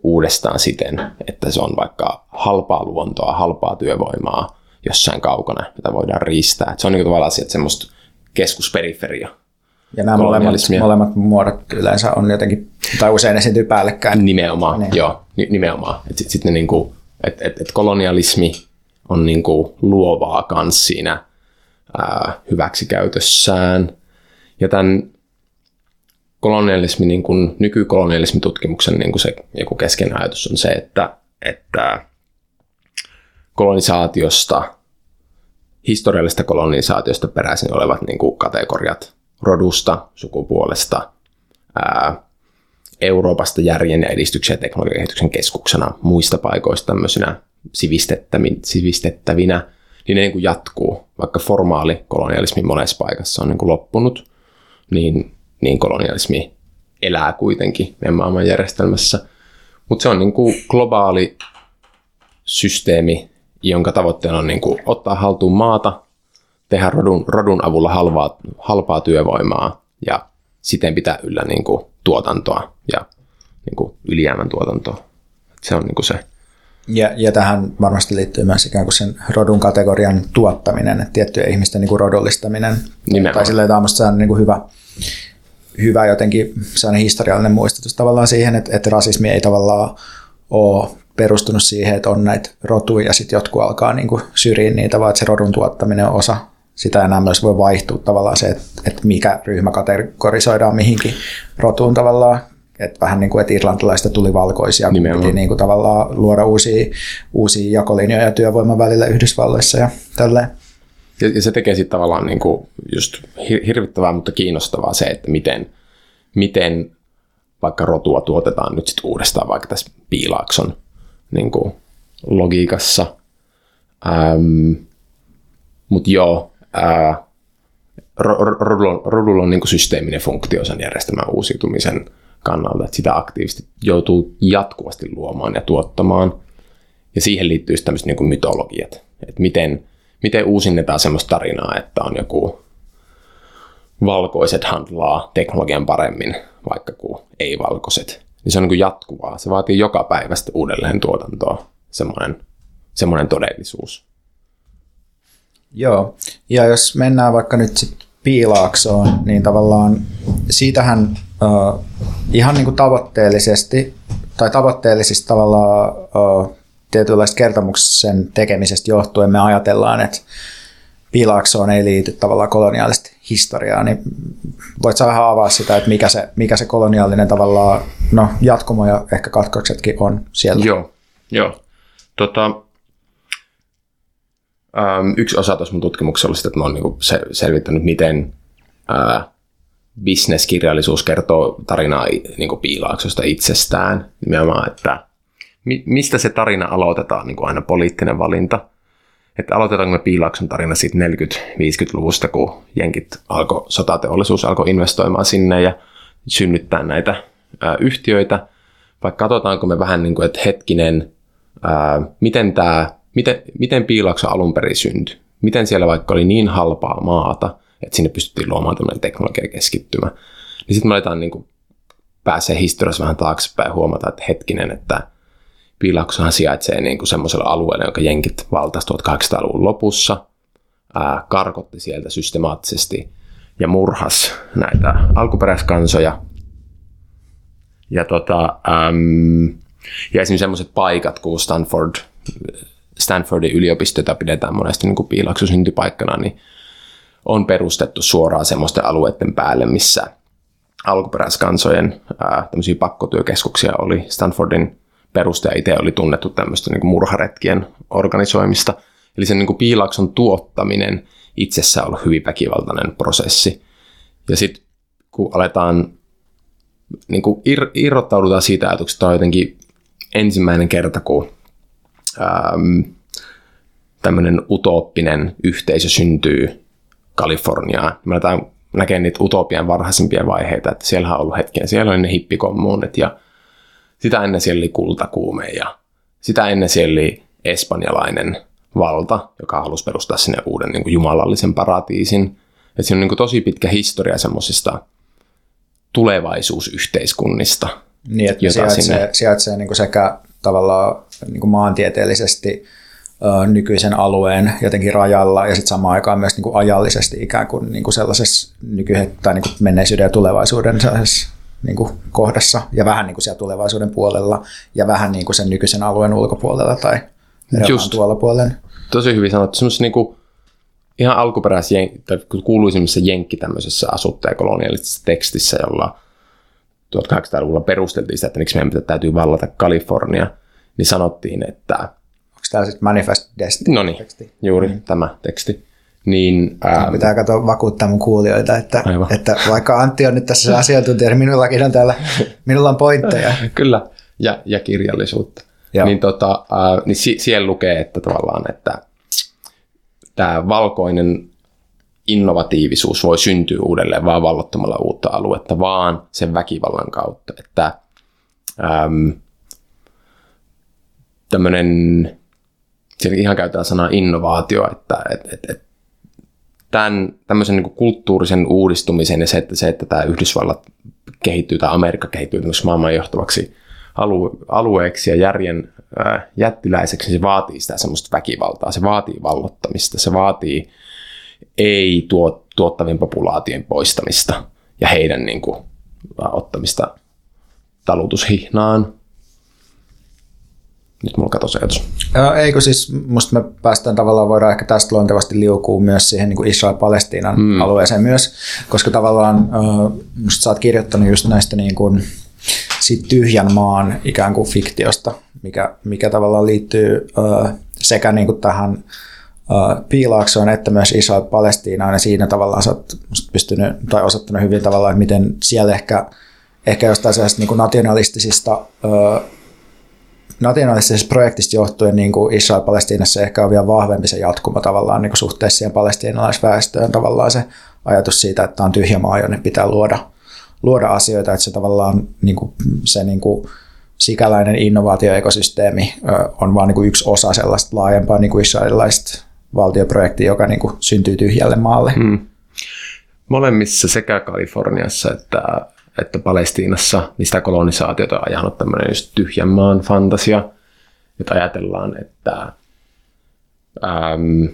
uudestaan siten, että se on vaikka halpaa luontoa, halpaa työvoimaa jossain kaukana, jota voidaan riistää. Että se on niin kuin tavallaan sieltä semmoista keskusperiferia. Ja nämä molemmat, molemmat muodot yleensä on jotenkin, tai usein esiintyy päällekkäin. Nimenomaan, niin. joo, nimenomaan. Sitten sit ne niin kuin, et, et, et kolonialismi on niin kuin luovaa kans siinä ää, hyväksikäytössään – ja tämän kolonialismi, niin kuin nykykolonialismitutkimuksen niin kuin se joku keskeinen ajatus on se, että, että kolonisaatiosta, historiallisesta kolonisaatiosta peräisin olevat niin kuin kategoriat rodusta, sukupuolesta, ää, Euroopasta järjen ja edistyksen ja teknologian keskuksena, muista paikoista tämmöisinä sivistettävinä, niin ne niin kuin jatkuu, vaikka formaali kolonialismi monessa paikassa on niin kuin loppunut, niin, niin kolonialismi elää kuitenkin meidän maailmanjärjestelmässä. Mutta se on niin kuin globaali systeemi, jonka tavoitteena on niin kuin ottaa haltuun maata, tehdä rodun, rodun avulla halvaa, halpaa työvoimaa ja siten pitää yllä niin kuin tuotantoa ja niin kuin ylijäämän tuotantoa. Se on niin kuin se. Ja, ja tähän varmasti liittyy myös ikään kuin sen rodun kategorian tuottaminen, että tiettyjen ihmisten niin kuin rodollistaminen. Nimenomaan. Tai silleen, tämä on niin kuin hyvä, hyvä jotenkin sellainen historiallinen muistutus tavallaan siihen, että, että rasismi ei tavallaan ole perustunut siihen, että on näitä rotuja ja sitten jotkut alkaa niin kuin syrjiä niitä, vaan että se rodun tuottaminen on osa sitä enää myös voi vaihtua tavallaan se, että, että mikä ryhmä kategorisoidaan mihinkin rotuun tavallaan. Että vähän niin kuin, että irlantilaista tuli valkoisia, Nimenomaan. piti niin kuin tavallaan luoda uusia, uusia jakolinjoja työvoiman välillä Yhdysvalloissa ja tälleen. Ja, ja se tekee sitten tavallaan niin kuin just hirvittävää, mutta kiinnostavaa se, että miten, miten vaikka rotua tuotetaan nyt sitten uudestaan vaikka tässä piilaakson niin kuin logiikassa. Ähm, Mutta joo, ää, rudulla, rudulla on niin systeeminen funktio sen järjestelmän uusiutumisen kannalta, että sitä aktiivisesti joutuu jatkuvasti luomaan ja tuottamaan. Ja siihen liittyy tämmöiset niin mytologiat, että miten, miten uusinnetaan semmoista tarinaa, että on joku valkoiset handlaa teknologian paremmin, vaikka kuin ei-valkoiset. Niin se on niin jatkuvaa. Se vaatii joka päivästä uudelleen tuotantoa, semmoinen, semmoinen todellisuus. Joo, ja jos mennään vaikka nyt sitten piilaaksoon, niin tavallaan siitähän uh, ihan niin kuin tavoitteellisesti tai tavoitteellisista tavallaan uh, tietynlaista kertomuksen tekemisestä johtuen me ajatellaan, että piilaaksoon ei liity tavallaan koloniaalista historiaa, niin voit sä vähän avaa sitä, että mikä se, mikä se koloniaalinen tavallaan, no jatkumo ja ehkä katkoksetkin on siellä. Joo, joo. Tota, ähm, yksi osa tuossa mun tutkimuksessa oli sitä, että mä oon niinku se, selvittänyt, miten äh, bisneskirjallisuus kertoo tarinaa niinku piilaaksosta itsestään. Nimenomaan, että mi, mistä se tarina aloitetaan, niin kuin aina poliittinen valinta. Että aloitetaanko me piilaakson tarina siitä 40-50-luvusta, kun jenkit alkoi, sotateollisuus alkoi investoimaan sinne ja synnyttää näitä ää, yhtiöitä, vai katsotaanko me vähän niin kuin, että hetkinen, ää, miten tämä miten, miten piilaakso alun perin syntyi? Miten siellä vaikka oli niin halpaa maata, että sinne pystyttiin luomaan tämmöinen teknologiakeskittymä. Niin sitten me aletaan niin kuin pääsee historiassa vähän taaksepäin ja huomata, että hetkinen, että Piilaaksohan sijaitsee niin kuin semmoisella alueella, jonka jenkit valtasi 1800-luvun lopussa, ää, karkotti sieltä systemaattisesti ja murhas näitä alkuperäiskansoja. Ja, tota, äm, ja esimerkiksi semmoiset paikat kuin Stanford, Stanfordin yliopisto, jota pidetään monesti niin piilakso syntipaikkana, niin on perustettu suoraan semmoisten alueiden päälle, missä alkuperäiskansojen ää, pakkotyökeskuksia oli Stanfordin perustaja itse oli tunnettu tämmöistä niin murharetkien organisoimista. Eli sen niin kuin piilakson tuottaminen itsessään on ollut hyvin väkivaltainen prosessi. Ja sitten kun aletaan, niin kuin ir, irrottaudutaan siitä ajatuksesta, että on jotenkin ensimmäinen kerta, kun ähm, tämmöinen utooppinen yhteisö syntyy Kaliforniaan. Aletaan näkee niitä utopian varhaisimpia vaiheita, että siellä on ollut hetken, siellä oli ne hippikommuunit ja sitä ennen siellä oli kultakuume ja sitä ennen siellä oli espanjalainen valta, joka halusi perustaa sinne uuden niin kuin jumalallisen paratiisin. Et siinä on niin kuin tosi pitkä historia semmoisista tulevaisuusyhteiskunnista. Niin, että sijaitsee, sinne... sijaitsee niin kuin sekä tavallaan niin kuin maantieteellisesti nykyisen alueen jotenkin rajalla ja sitten samaan aikaan myös niin kuin ajallisesti ikään kuin, niin kuin sellaisessa nyky- tai niin kuin menneisyyden ja tulevaisuuden sellaisessa niin kuin kohdassa ja vähän niin kuin siellä tulevaisuuden puolella ja vähän niin kuin sen nykyisen alueen ulkopuolella tai Just. tuolla puolella. Tosi hyvin sanottu. Semmoisessa niin kuin ihan alkuperäisessä tai kuuluisimmissa jenkki tämmöisessä asuttajakolonialistisessa tekstissä, jolla 1800-luvulla perusteltiin sitä, että miksi meidän täytyy vallata Kalifornia, niin sanottiin, että... Onko tämä sitten Manifest Destiny? No niin, juuri mm. tämä teksti niin, ähm, Pitää katsoa vakuuttaa mun kuulijoita, että, että vaikka Antti on nyt tässä asiantuntija, niin minullakin on täällä, minulla on pointteja. Kyllä, ja, ja kirjallisuutta. Joo. Niin, tota, äh, niin si- siellä lukee, että tavallaan, että tämä valkoinen innovatiivisuus voi syntyä uudelleen vaan vallottamalla uutta aluetta, vaan sen väkivallan kautta. Että äm, tämmöinen, siellä ihan käytetään sanaa innovaatio, että et, et, et tämän tämmöisen niin kulttuurisen uudistumisen ja se, että, se, että tämä Yhdysvallat kehittyy tai Amerikka kehittyy maailman johtavaksi alue, alueeksi ja järjen ää, jättiläiseksi, niin se vaatii sitä semmoista väkivaltaa, se vaatii vallottamista, se vaatii ei tuot, tuottavien populaatien poistamista ja heidän niin kuin, ottamista talutushihnaan nyt mulla katosi ajatus. Eikö siis, musta me päästään tavallaan, voidaan ehkä tästä luontevasti liukua myös siihen niin Israel-Palestiinan mm. alueeseen myös, koska tavallaan musta sä oot kirjoittanut just näistä niin kuin, siitä tyhjän maan ikään kuin fiktiosta, mikä, mikä tavallaan liittyy sekä niin kuin tähän piilaaksoon että myös Israel-Palestiinaan ja siinä tavallaan sä oot pystynyt tai osoittanut hyvin tavallaan, että miten siellä ehkä, ehkä jostain sellaisesta niin kuin nationalistisista nationalistisesta projektista johtuen niin kuin Israel-Palestiinassa ehkä on vielä vahvempi se jatkuma tavallaan niin kuin suhteessa siihen palestiinalaisväestöön tavallaan se ajatus siitä, että on tyhjä maa, jonne pitää luoda, luoda asioita, että se tavallaan niin kuin, se niin kuin, sikäläinen innovaatioekosysteemi on vain niin yksi osa sellaista laajempaa niin kuin israelilaista valtioprojektia, joka niin kuin syntyy tyhjälle maalle. Hmm. Molemmissa sekä Kaliforniassa että, että Palestiinassa niin sitä kolonisaatiota on ajanut tämmöinen just tyhjän maan fantasia, että ajatellaan, että äm,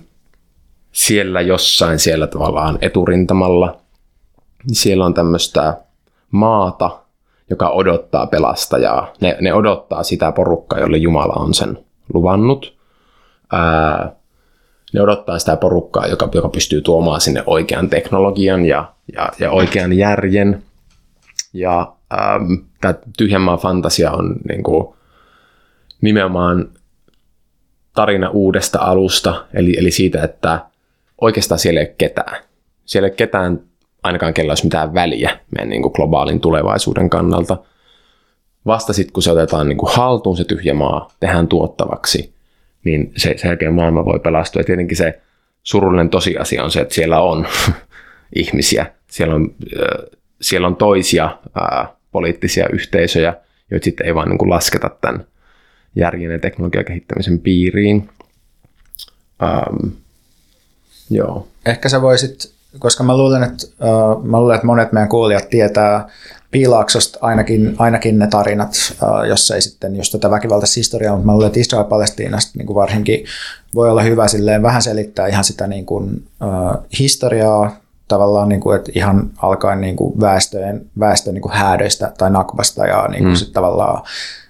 siellä jossain siellä tavallaan eturintamalla, niin siellä on tämmöistä maata, joka odottaa pelastajaa. Ne, ne odottaa sitä porukkaa, jolle Jumala on sen luvannut. Ää, ne odottaa sitä porukkaa, joka, joka pystyy tuomaan sinne oikean teknologian ja, ja, ja oikean järjen. Ja ähm, tämä tyhjänmaa fantasia on niin kuin, nimenomaan tarina uudesta alusta, eli, eli siitä, että oikeastaan siellä ei ole ketään. Siellä ei ole ketään ainakaan kellä olisi mitään väliä meidän niin kuin globaalin tulevaisuuden kannalta. Vasta sitten, kun se otetaan niin kuin haltuun se tyhjä maa, tehdään tuottavaksi, niin se, sen jälkeen maailma voi pelastua. Ja tietenkin se surullinen tosiasia on se, että siellä on ihmisiä, siellä on, siellä on toisia ää, poliittisia yhteisöjä, joita sitten ei vaan niin kuin lasketa tämän järjen ja teknologian kehittämisen piiriin. Ähm, joo. Ehkä sä voisit koska mä luulen, että, uh, mä luulen, että monet meidän kuulijat tietää Piilaaksosta ainakin, ainakin ne tarinat, uh, jos ei sitten just tätä väkivaltaista historiaa, mutta mä luulen, että Israel-Palestiinasta niin varsinkin voi olla hyvä silleen vähän selittää ihan sitä niin kuin, uh, historiaa, tavallaan niin kuin, että ihan alkaen niin kuin väestöjen, väestön niin kuin häädöistä tai nakvasta ja niin kuin mm. sit tavallaan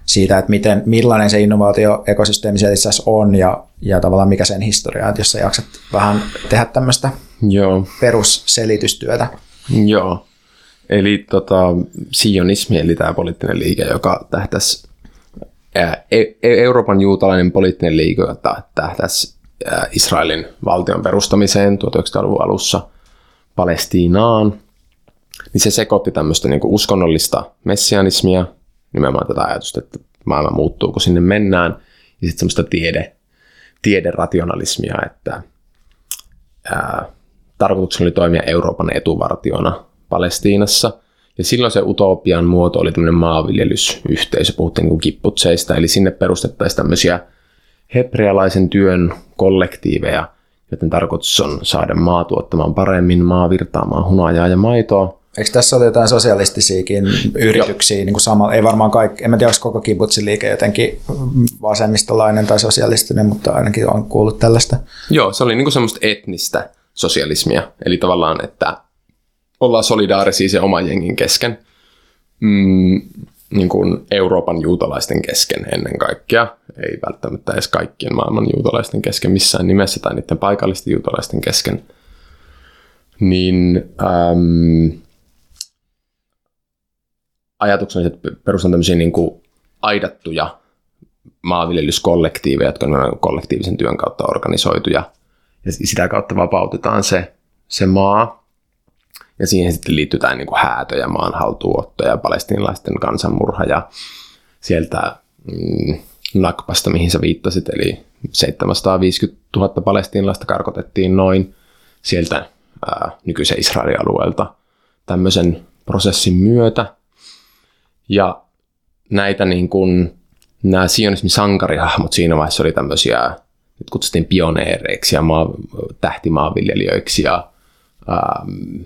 siitä, että miten, millainen se innovaatioekosysteemi siellä itse on ja, ja tavallaan mikä sen historia, että jos sä jaksat vähän tehdä tämmöistä Joo. perusselitystyötä. Joo, eli tota, sionismi, eli tämä poliittinen liike, joka tähtäisi e- e- Euroopan juutalainen poliittinen liike, joka tähtäisi Israelin valtion perustamiseen 1900-luvun alussa Palestiinaan, niin se sekoitti tämmöistä niin uskonnollista messianismia, nimenomaan tätä ajatusta, että maailma muuttuu, kun sinne mennään, ja sitten semmoista tiede, tiederationalismia, että ää, tarkoituksena oli toimia Euroopan etuvartiona Palestiinassa, ja silloin se utopian muoto oli tämmöinen maanviljelysyhteisö, puhuttiin niin kuin kipputseista, eli sinne perustettaisiin tämmöisiä hebrealaisen työn kollektiiveja, joten tarkoitus on saada maa tuottamaan paremmin, maa virtaamaan hunajaa ja maitoa, Eikö tässä ole jotain sosialistisiakin yrityksiä, niin kuin sama, ei varmaan kaikki, en tiedä, onko koko liike jotenkin vasemmistolainen tai sosialistinen, mutta ainakin on kuullut tällaista. Joo, se oli niin kuin semmoista etnistä sosialismia, eli tavallaan, että ollaan solidaarisia se oman jengin kesken, mm, niin kuin Euroopan juutalaisten kesken ennen kaikkea, ei välttämättä edes kaikkien maailman juutalaisten kesken missään nimessä tai niiden paikallisten juutalaisten kesken, niin ähm, ajatuksena, että perustan tämmöisiä niin kuin aidattuja maanviljelyskollektiiveja, jotka on kollektiivisen työn kautta organisoituja. Ja sitä kautta vapautetaan se, se maa. Ja siihen sitten liittyy tämä niin häätö ja maanhaltuotto ja palestinalaisten kansanmurha ja sieltä mm, Nakpasta, mihin sä viittasit, eli 750 000 palestinalaista karkotettiin noin sieltä ää, nykyisen Israelin alueelta tämmöisen prosessin myötä. Ja näitä niin kuin, nämä sionismin sankarihahmot siinä vaiheessa oli tämmöisiä, nyt kutsuttiin pioneereiksi ja maa, tähtimaanviljelijöiksi ja ähm,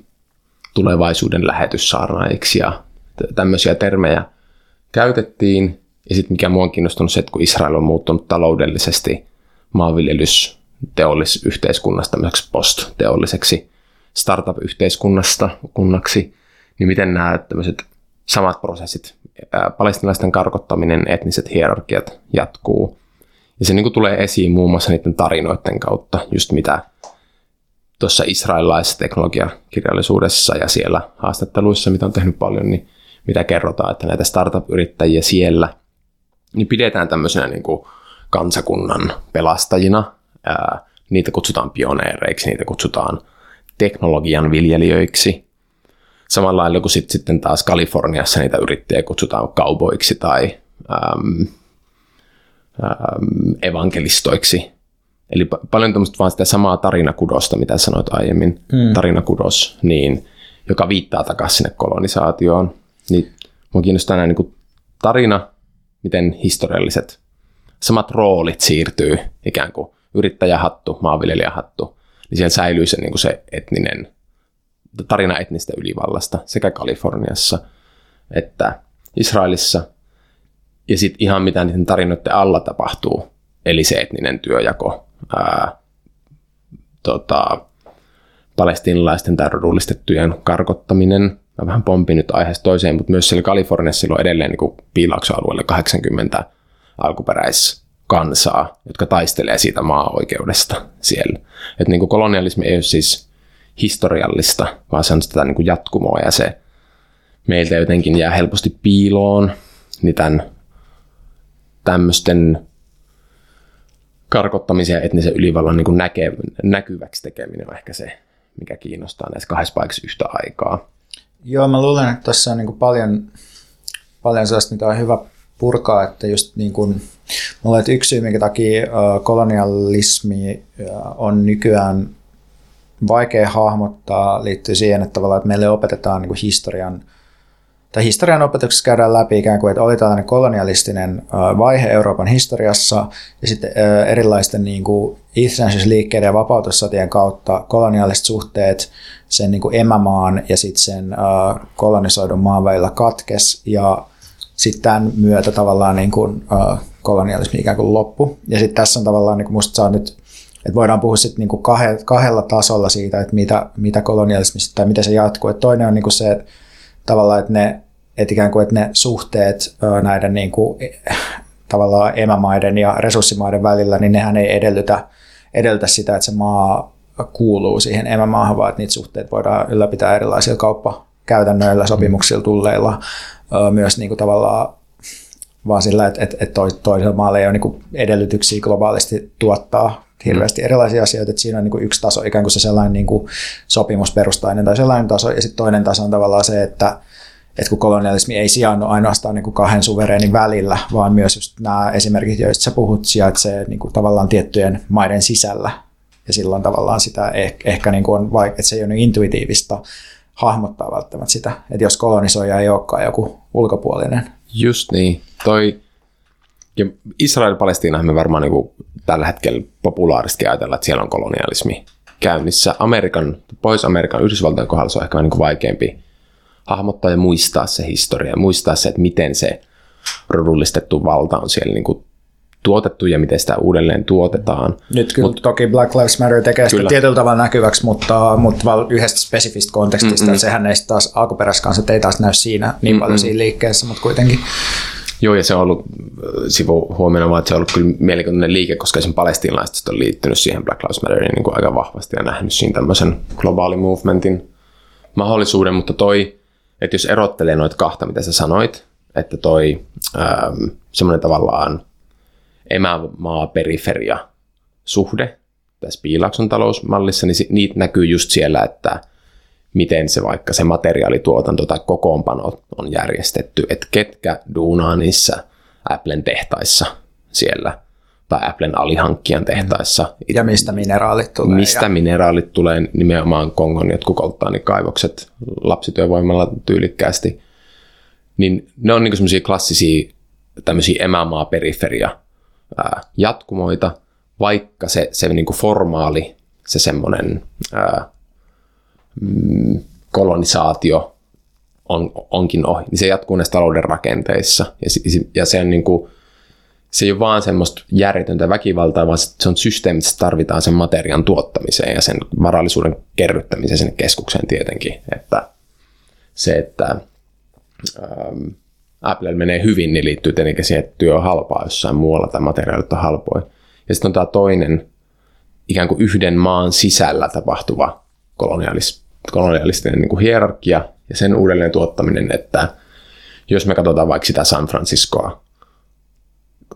tulevaisuuden lähetyssaarnaiksi ja tämmöisiä termejä käytettiin. Ja sitten mikä mua on kiinnostunut se, että kun Israel on muuttunut taloudellisesti maanviljelys teollisyhteiskunnasta tämmöiseksi post-teolliseksi startup-yhteiskunnasta kunnaksi, niin miten nämä tämmöiset samat prosessit, palestinalaisten karkottaminen, etniset hierarkiat jatkuu. Ja se niin kuin tulee esiin muun muassa niiden tarinoiden kautta, just mitä tuossa israelilaisessa teknologiakirjallisuudessa ja siellä haastatteluissa, mitä on tehnyt paljon, niin mitä kerrotaan, että näitä startup-yrittäjiä siellä, niin pidetään tämmöisenä niin kuin kansakunnan pelastajina. Ää, niitä kutsutaan pioneereiksi, niitä kutsutaan teknologian viljelijöiksi. Samalla lailla kuin sit, sitten taas Kaliforniassa niitä yrittäjiä kutsutaan kauboiksi tai äm, ähm, evankelistoiksi. Eli pa- paljon tämmöistä vaan sitä samaa tarinakudosta, mitä sanoit aiemmin, mm. tarinakudos, niin, joka viittaa takaisin sinne kolonisaatioon. Niin mua kiinnostaa näin niin tarina, miten historialliset samat roolit siirtyy ikään kuin yrittäjähattu, maanviljelijähattu, niin siellä säilyy se, niin kuin se etninen, tarina etnistä ylivallasta sekä Kaliforniassa että Israelissa. Ja sitten ihan mitä niiden tarinoiden alla tapahtuu, eli se etninen työjako, ää, tota, palestinalaisten tai rodullistettujen karkottaminen. Mä vähän pompin nyt aiheesta toiseen, mutta myös siellä Kaliforniassa silloin edelleen niin piilauksen 80 alkuperäiskansaa, jotka taistelee siitä maa-oikeudesta siellä. Et niin kuin kolonialismi ei ole siis historiallista, vaan se on sitä niin kuin jatkumoa ja se meiltä jotenkin jää helposti piiloon, niin tämän tämmöisten karkottamisen ja etnisen ylivallan niin näke, näkyväksi tekeminen on ehkä se, mikä kiinnostaa näissä kahdessa paikassa yhtä aikaa. Joo, mä luulen, että tässä on niin paljon, paljon sellaista, mitä on hyvä purkaa, että just niin kuin, mulla että yksi syy, minkä takia kolonialismi on nykyään vaikea hahmottaa, liittyy siihen, että tavallaan että meille opetetaan niin historian tai historian opetuksessa käydään läpi ikään kuin, että oli tällainen kolonialistinen vaihe Euroopan historiassa ja sitten erilaisten niin kuin itsenäisyysliikkeiden ja vapautussotien kautta koloniaaliset suhteet sen niin kuin emämaan ja sitten sen kolonisoidun maan välillä katkes ja sitten tämän myötä tavallaan niin kuin, kolonialismi ikään kuin loppu. Ja sitten tässä on tavallaan, niin kuin musta saa nyt, että voidaan puhua sitten niin kuin kahdella tasolla siitä, että mitä, mitä kolonialismista tai miten se jatkuu. Et toinen on niin kuin se, että tavallaan, että ne, että ikään kuin, että ne suhteet näiden niin kuin, tavallaan emämaiden ja resurssimaiden välillä, niin nehän ei edellytä, edellytä sitä, että se maa kuuluu siihen emämaahan, vaan että niitä suhteet voidaan ylläpitää erilaisilla kauppakäytännöillä, sopimuksilla, tulleilla, myös niin kuin tavallaan vaan sillä, että, että, että toisella maalla ei ole niin edellytyksiä globaalisti tuottaa hirveästi mm. erilaisia asioita, että siinä on niin yksi taso, ikään kuin se sellainen niin kuin sopimusperustainen tai sellainen taso, ja sitten toinen taso on tavallaan se, että, että kun kolonialismi ei sijainnut ainoastaan niin kuin kahden suvereenin välillä, vaan myös just nämä esimerkit, joista sä puhut, sijaitsee niin kuin tavallaan tiettyjen maiden sisällä, ja silloin tavallaan sitä ehkä, ehkä niin kuin on vaik- että se ei ole niin intuitiivista hahmottaa välttämättä sitä, että jos kolonisoija ei olekaan joku ulkopuolinen. Just niin. Toi, ja Israel-Palestiina me varmaan niin tällä hetkellä populaaristi ajatella, että siellä on kolonialismi käynnissä. Amerikan, Pohjois-Amerikan, Yhdysvaltojen kohdalla se on ehkä niin kuin vaikeampi hahmottaa ja muistaa se historia, muistaa se, että miten se rodullistettu valta on siellä niin kuin tuotettu ja miten sitä uudelleen tuotetaan. Nyt kyllä Mut, toki Black Lives Matter tekee sitä tietyllä tavalla näkyväksi, mutta, mutta yhdestä spesifistä kontekstista, Mm-mm. sehän ei taas alkuperäiskansat ei taas näy siinä niin paljon Mm-mm. siinä liikkeessä, mutta kuitenkin. Joo, ja se on ollut äh, sivu huomiona vaan, että se on ollut kyllä mielenkiintoinen liike, koska esimerkiksi palestiinalaiset on liittynyt siihen Black Lives Matteriin niin kuin aika vahvasti ja nähnyt siinä tämmöisen globaalin movementin mahdollisuuden, mutta toi, että jos erottelee noita kahta, mitä sä sanoit, että toi ähm, semmoinen tavallaan emämaa-periferia suhde tässä Piilakson talousmallissa, niin niitä näkyy just siellä, että miten se vaikka se materiaalituotanto tai kokoonpano on järjestetty, että ketkä duunaa niissä Applen tehtaissa siellä tai Applen alihankkijan tehtaissa. Ja mistä mineraalit tulee. Mistä ja... mineraalit tulee, nimenomaan Kongon jotkut kolttaanikaivokset lapsityövoimalla tyylikkäästi. Niin ne on niin semmoisia klassisia tämmöisiä emämaa-periferia jatkumoita, vaikka se, se niin kuin formaali, se semmoinen ää, mm, kolonisaatio on, onkin ohi, niin se jatkuu näissä talouden rakenteissa. Ja, ja se on niin kuin, se ei ole vaan semmoista järjetöntä väkivaltaa, vaan se on systeemi, että tarvitaan sen materiaan tuottamiseen ja sen varallisuuden kerryttämiseen sinne keskukseen tietenkin. Että se, että ähm, Apple menee hyvin, niin liittyy tietenkin siihen, että työ on halpaa jossain muualla tai materiaalit on halpoja. Ja sitten on tämä toinen ikään kuin yhden maan sisällä tapahtuva kolonialis, kolonialistinen niin kuin hierarkia ja sen uudelleen tuottaminen, että jos me katsotaan vaikka sitä San Franciscoa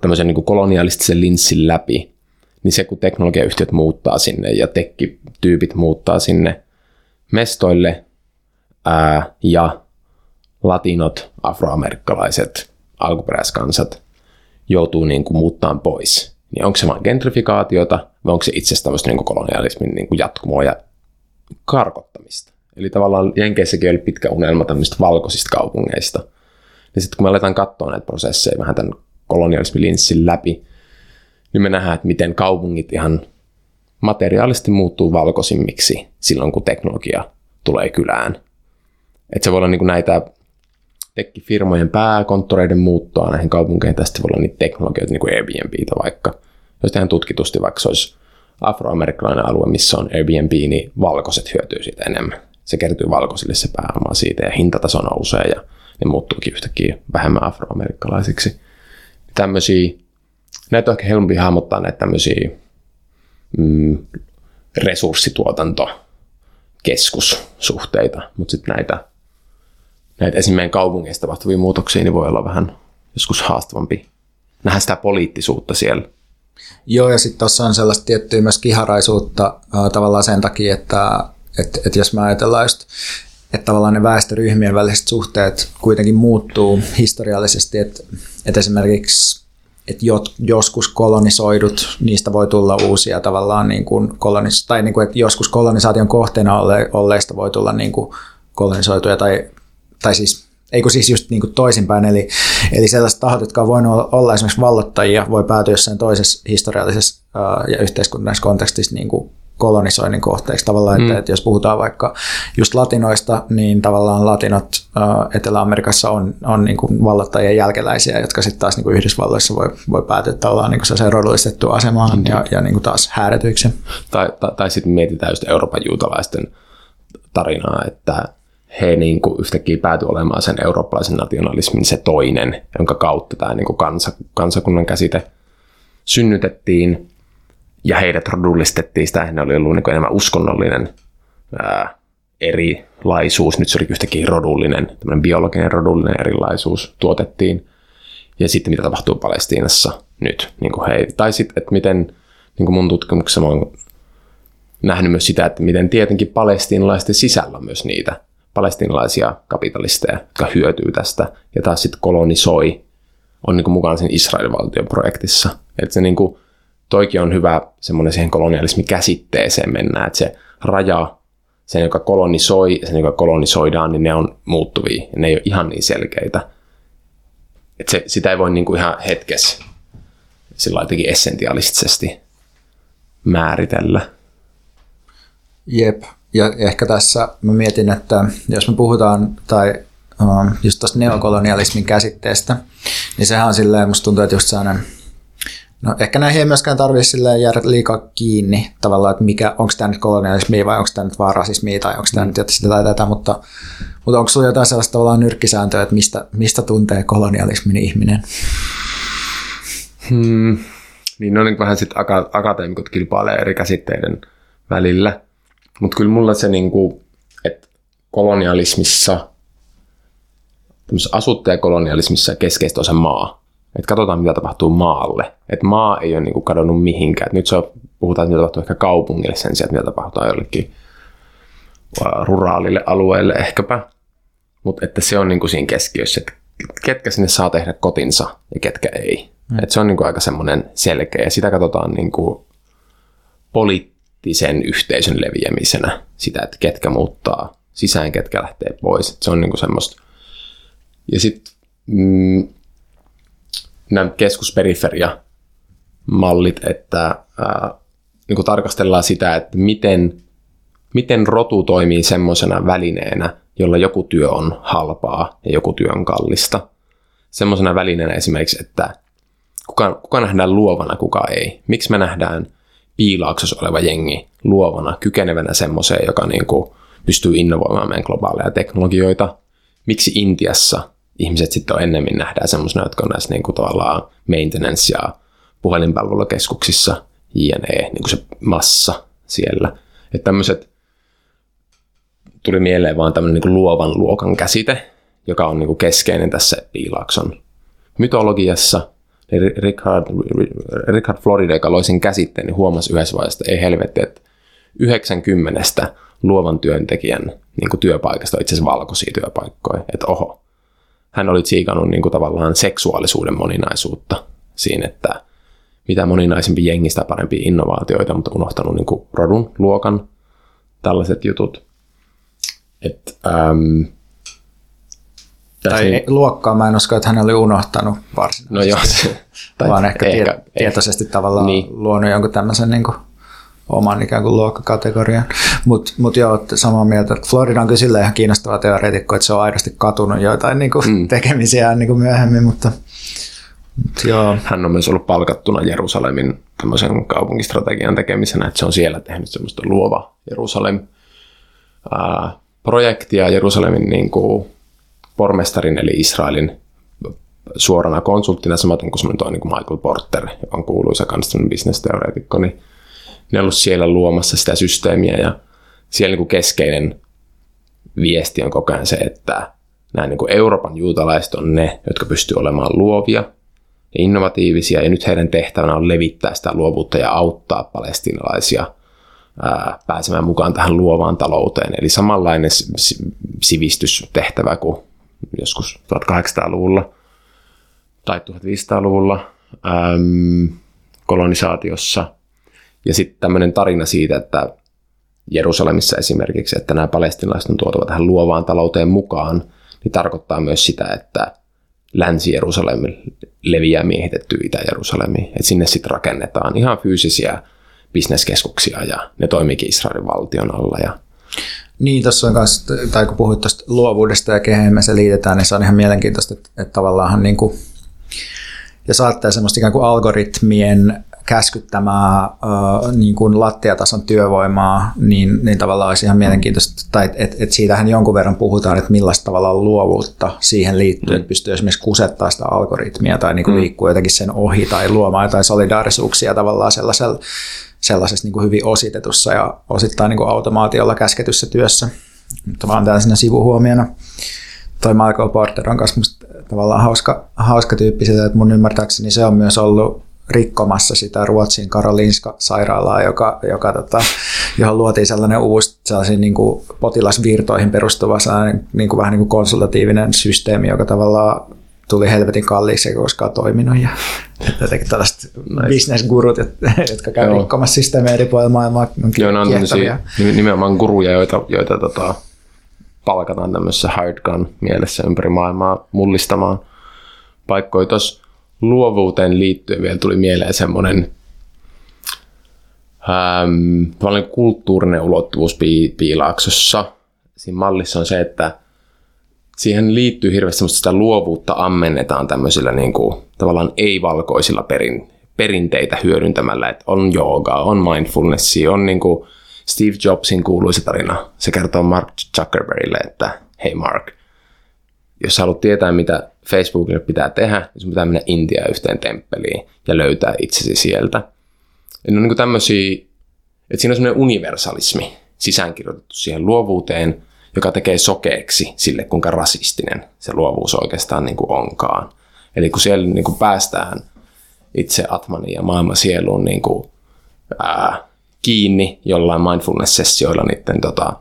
tämmöisen niin kuin kolonialistisen linssin läpi, niin se kun teknologiayhtiöt muuttaa sinne ja tekkityypit muuttaa sinne mestoille ää, ja latinot, afroamerikkalaiset, alkuperäiskansat, joutuu niin kuin muuttamaan pois, niin onko se vain gentrifikaatiota vai onko se itse asiassa tämmöistä niin kolonialismin niin kuin jatkumoa ja karkottamista. Eli tavallaan Jenkeissäkin oli pitkä unelma tämmöistä valkoisista kaupungeista. Ja sitten kun me aletaan katsoa näitä prosesseja vähän tämän kolonialismin linssin läpi, niin me nähdään, että miten kaupungit ihan materiaalisesti muuttuu valkoisimmiksi silloin, kun teknologia tulee kylään. Että se voi olla niin kuin näitä tekkifirmojen pääkonttoreiden muuttoa näihin kaupunkeihin. Tästä voi olla niitä teknologioita, niin kuin Airbnbitä vaikka. Jos tehdään tutkitusti, vaikka se olisi afroamerikkalainen alue, missä on Airbnb, niin valkoiset hyötyy siitä enemmän. Se kertyy valkoisille se pääoma siitä ja hintataso nousee ja ne muuttuukin yhtäkkiä vähemmän afroamerikkalaisiksi. Tämmöisiä, näitä on ehkä helpompi hahmottaa näitä tämmöisiä mm, resurssituotanto keskussuhteita, mutta sitten näitä, näitä esimerkiksi kaupungeista tapahtuvia muutoksia, niin voi olla vähän joskus haastavampi nähdä sitä poliittisuutta siellä. Joo, ja sitten tuossa on sellaista tiettyä myös kiharaisuutta äh, tavallaan sen takia, että et, et jos me ajatellaan just, että tavallaan ne väestöryhmien väliset suhteet kuitenkin muuttuu historiallisesti, että et esimerkiksi että joskus kolonisoidut, niistä voi tulla uusia tavallaan niin kuin kolonis- tai niin kuin, että joskus kolonisaation kohteena olle, olleista voi tulla niin kuin kolonisoituja tai, tai siis eikö siis just niin kuin toisinpäin, eli, eli sellaiset tahot, jotka on voinut olla esimerkiksi vallottajia, voi päätyä jossain toisessa historiallisessa ää, ja yhteiskunnallisessa kontekstissa niin kuin kolonisoinnin kohteeksi tavallaan, että, mm. että jos puhutaan vaikka just latinoista, niin tavallaan latinot äh, Etelä-Amerikassa on, on niin kuin vallottajien jälkeläisiä, jotka sitten taas niin kuin Yhdysvalloissa voi, voi päätyä tavallaan niin kuin se rodullistettu asemaan mm. ja, ja niin kuin taas häädetyiksi. Tai, tai, tai sitten mietitään just Euroopan juutalaisten tarinaa, että he niin kuin yhtäkkiä päätyi olemaan sen eurooppalaisen nationalismin se toinen, jonka kautta tämä niin kuin kansa, kansakunnan käsite synnytettiin ja heidät rodullistettiin, sitä ne oli ollut niin enemmän uskonnollinen ää, erilaisuus, nyt se oli yhtäkkiä rodullinen, tämmöinen biologinen rodullinen erilaisuus tuotettiin. Ja sitten mitä tapahtuu Palestiinassa nyt, niin kuin hei, tai sitten, että miten niin kuin mun tutkimuksessa mä nähnyt myös sitä, että miten tietenkin palestiinalaisten sisällä on myös niitä palestiinalaisia kapitalisteja, jotka hyötyy tästä, ja taas sitten kolonisoi, on niin kuin mukana siinä Israelin valtion projektissa. Että se niin kuin, toikin on hyvä semmoinen siihen kolonialismin käsitteeseen mennä, että se raja, sen joka kolonisoi ja sen joka kolonisoidaan, niin ne on muuttuvia ja ne ei ole ihan niin selkeitä. Että se, sitä ei voi niinku ihan hetkessä sillä jotenkin essentialistisesti määritellä. Jep, ja ehkä tässä mä mietin, että jos me puhutaan, tai um, just tuosta neokolonialismin käsitteestä, niin sehän on silleen, musta tuntuu, että just sellainen No ehkä näihin ei myöskään tarvitse jäädä liikaa kiinni tavallaan, että mikä, onko tämä nyt kolonialismi vai onko tämä nyt vaan rasismi tai onko tämä mm. nyt sitä tai tätä, mutta, mutta onko sinulla jotain sellaista tavallaan nyrkkisääntöä, että mistä, mistä tuntee kolonialismin ihminen? Hmm. Niin no niin vähän sitten aka- akateemikot kilpailee eri käsitteiden välillä, mutta kyllä mulla se, niin kuin, että kolonialismissa, asuttajakolonialismissa keskeistä on se maa. Että katsotaan, mitä tapahtuu maalle. Että maa ei ole niin kuin kadonnut mihinkään. Et nyt se on, puhutaan, mitä tapahtuu ehkä kaupungille sen sijaan, mitä tapahtuu jollekin ruraalille alueelle ehkäpä. Mutta että se on niin kuin siinä keskiössä, että ketkä sinne saa tehdä kotinsa ja ketkä ei. Mm. Et se on niin kuin aika semmoinen selkeä. Ja sitä katsotaan niin kuin poliittisen yhteisön leviämisenä. Sitä, että ketkä muuttaa sisään, ketkä lähtee pois. Se on niin kuin semmoista. Ja sitten mm, nämä keskusperiferia mallit, että ää, niin kuin tarkastellaan sitä, että miten, miten rotu toimii semmoisena välineenä, jolla joku työ on halpaa ja joku työ on kallista. Semmoisena välineenä esimerkiksi, että kuka, kuka nähdään luovana, kuka ei. Miksi me nähdään piilaaksossa oleva jengi luovana, kykenevänä semmoiseen, joka niin kuin pystyy innovoimaan meidän globaaleja teknologioita. Miksi Intiassa ihmiset sitten on ennemmin nähdään semmoisena, jotka on näissä niin kuin tavallaan maintenance- ja puhelinpalvelukeskuksissa, jne, niin kuin se massa siellä. Että tämmöiset, tuli mieleen vaan tämmöinen niin luovan luokan käsite, joka on niin kuin keskeinen tässä Piilakson mytologiassa. Richard, Richard Florida, joka loi sen käsitteen, niin huomasi yhdessä vaiheessa, että ei helvetti, että 90 luovan työntekijän niin kuin työpaikasta on itse asiassa valkoisia työpaikkoja. Että oho, hän oli tsiikannut niin kuin tavallaan seksuaalisuuden moninaisuutta. siinä, että mitä moninaisempi jengi, sitä parempia innovaatioita, mutta unohtanut niin kuin rodun, luokan, tällaiset jutut. Et, ähm, tai niin, luokkaa mä en usko, että hän oli unohtanut varsinaisesti. No joo, se, tai vaan ehkä, ehkä, tie, tietoisesti tavallaan niin. luonut jonkun tämmöisen niin kuin, oman ikään kuin luokkakategorian. Mutta mut joo, samaa mieltä, että Florida on kyllä ihan kiinnostava teoreetikko, että se on aidosti katunut joitain niin kuin, mm. tekemisiä niin kuin myöhemmin, mutta Mut joo. Hän on myös ollut palkattuna Jerusalemin tämmöisen kaupunkistrategian tekemisenä, että se on siellä tehnyt semmoista luova Jerusalem projektia Jerusalemin niin kuin pormestarin eli Israelin suorana konsulttina, samaten kuin semmoinen niin Michael Porter, joka on kuuluisa kanssa bisnesteoreetikko, niin ne on ollut siellä luomassa sitä systeemiä. Ja siellä niin kuin keskeinen viesti on koko ajan se, että nämä niin kuin Euroopan juutalaiset on ne, jotka pystyvät olemaan luovia ja innovatiivisia. Ja nyt heidän tehtävänä on levittää sitä luovuutta ja auttaa palestinalaisia ää, pääsemään mukaan tähän luovaan talouteen. Eli samanlainen sivistystehtävä kuin joskus 1800-luvulla tai 1500-luvulla äm, kolonisaatiossa. Ja sitten tämmöinen tarina siitä, että Jerusalemissa esimerkiksi, että nämä palestinalaiset on tuotava tähän luovaan talouteen mukaan, niin tarkoittaa myös sitä, että Länsi-Jerusalem leviää miehitetty Itä-Jerusalemiin. Että sinne sitten rakennetaan ihan fyysisiä bisneskeskuksia ja ne toimikin Israelin valtion alla. Ja niin, tuossa on kanssa, tai kun puhuit tuosta luovuudesta ja kehen me se liitetään, niin se on ihan mielenkiintoista, että, että tavallaan niin kuin, ja saattaa semmoista ikään kuin algoritmien käskyttämää äh, niin kuin lattiatason työvoimaa, niin, niin tavallaan olisi ihan mielenkiintoista, tai että et, et siitähän jonkun verran puhutaan, että millaista tavalla luovuutta siihen liittyy, mm. että pystyy esimerkiksi kusettaa sitä algoritmia tai niin kuin mm. liikkuu jotenkin sen ohi tai luomaan jotain solidaarisuuksia tavallaan sellaisella sellaisessa niin kuin hyvin ositetussa ja osittain niin kuin automaatiolla käsketyssä työssä. Mutta vaan tällaisena sivuhuomiona. Toi Michael Porter on myös tavallaan hauska, hauska tyyppi sitä, että mun ymmärtääkseni se on myös ollut rikkomassa sitä Ruotsin Karolinska-sairaalaa, joka, joka, tota, johon luotiin sellainen uusi sellaisiin niin kuin potilasvirtoihin perustuva niin kuin vähän niin kuin konsultatiivinen systeemi, joka tavallaan tuli helvetin kalliiksi eikä koskaan toiminut. Ja jotenkin tällaiset nice. business-gurut, jotka käy Joo. rikkomassa systeemiä eri puolilla maailmaa, on Joo, ne on nimenomaan guruja, joita, joita tota, palkataan tämmöisessä hired gun mielessä ympäri maailmaa mullistamaan paikkoja. Tuossa luovuuteen liittyen vielä tuli mieleen semmoinen ähm, kulttuurinen ulottuvuus piilaaksossa. Siinä mallissa on se, että siihen liittyy hirveästi sitä luovuutta ammennetaan tämmöisillä niin kuin, tavallaan ei-valkoisilla perin, perinteitä hyödyntämällä, että on joogaa, on mindfulnessia, on niin kuin Steve Jobsin kuuluisa tarina. Se kertoo Mark Zuckerbergille, että hei Mark, jos haluat tietää, mitä Facebookille pitää tehdä, niin sun pitää mennä Intiaan yhteen temppeliin ja löytää itsesi sieltä. Ja ne on niin tämmöisiä, että siinä on semmoinen universalismi sisäänkirjoitettu siihen luovuuteen, joka tekee sokeeksi sille, kuinka rasistinen se luovuus oikeastaan niin kuin onkaan. Eli kun siellä niin kuin päästään itse Atmanin ja maailman sieluun niin kuin, ää, kiinni jollain mindfulness-sessioilla niiden tota,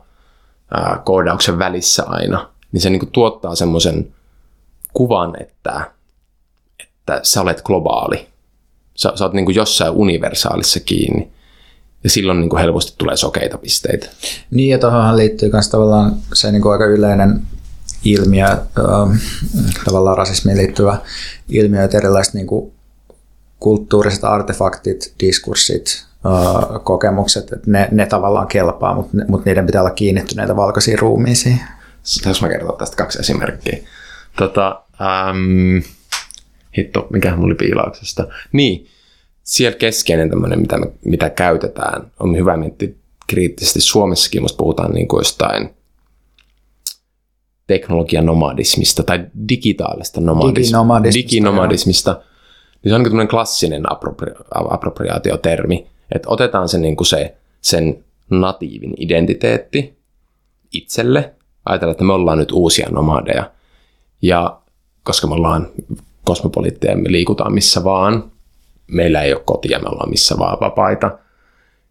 ää, koodauksen välissä aina, niin se niin kuin tuottaa semmoisen kuvan, että, että sä olet globaali. Sä, sä oot niin kuin jossain universaalissa kiinni ja silloin niin kuin helposti tulee sokeita pisteitä. Niin, ja tuohon liittyy myös tavallaan se niin kuin aika yleinen ilmiö, tavallaan rasismiin liittyvä ilmiö, että erilaiset niin kuin kulttuuriset artefaktit, diskurssit, kokemukset, että ne, ne tavallaan kelpaa, mutta, mutta niiden pitää olla kiinnittyneitä valkoisiin ruumiisiin. Jos mä kertoa tästä kaksi esimerkkiä. Tota, ähm, hitto, mikä mulla oli piilauksesta. Niin, siellä keskeinen tämmöinen, mitä, me, mitä käytetään, on hyvä miettiä kriittisesti. Suomessakin musta puhutaan niin kuin jostain teknologian nomadismista tai digitaalista nomadismista. Diginomadismista. diginomadismista. Niin se on niin klassinen appropri- appropriaatiotermi, että otetaan se, niin kuin se sen natiivin identiteetti itselle, ajatellaan, että me ollaan nyt uusia nomadeja, ja koska me ollaan kosmopoliitteja, me liikutaan missä vaan, meillä ei ole kotia, me ollaan missä vaan vapaita,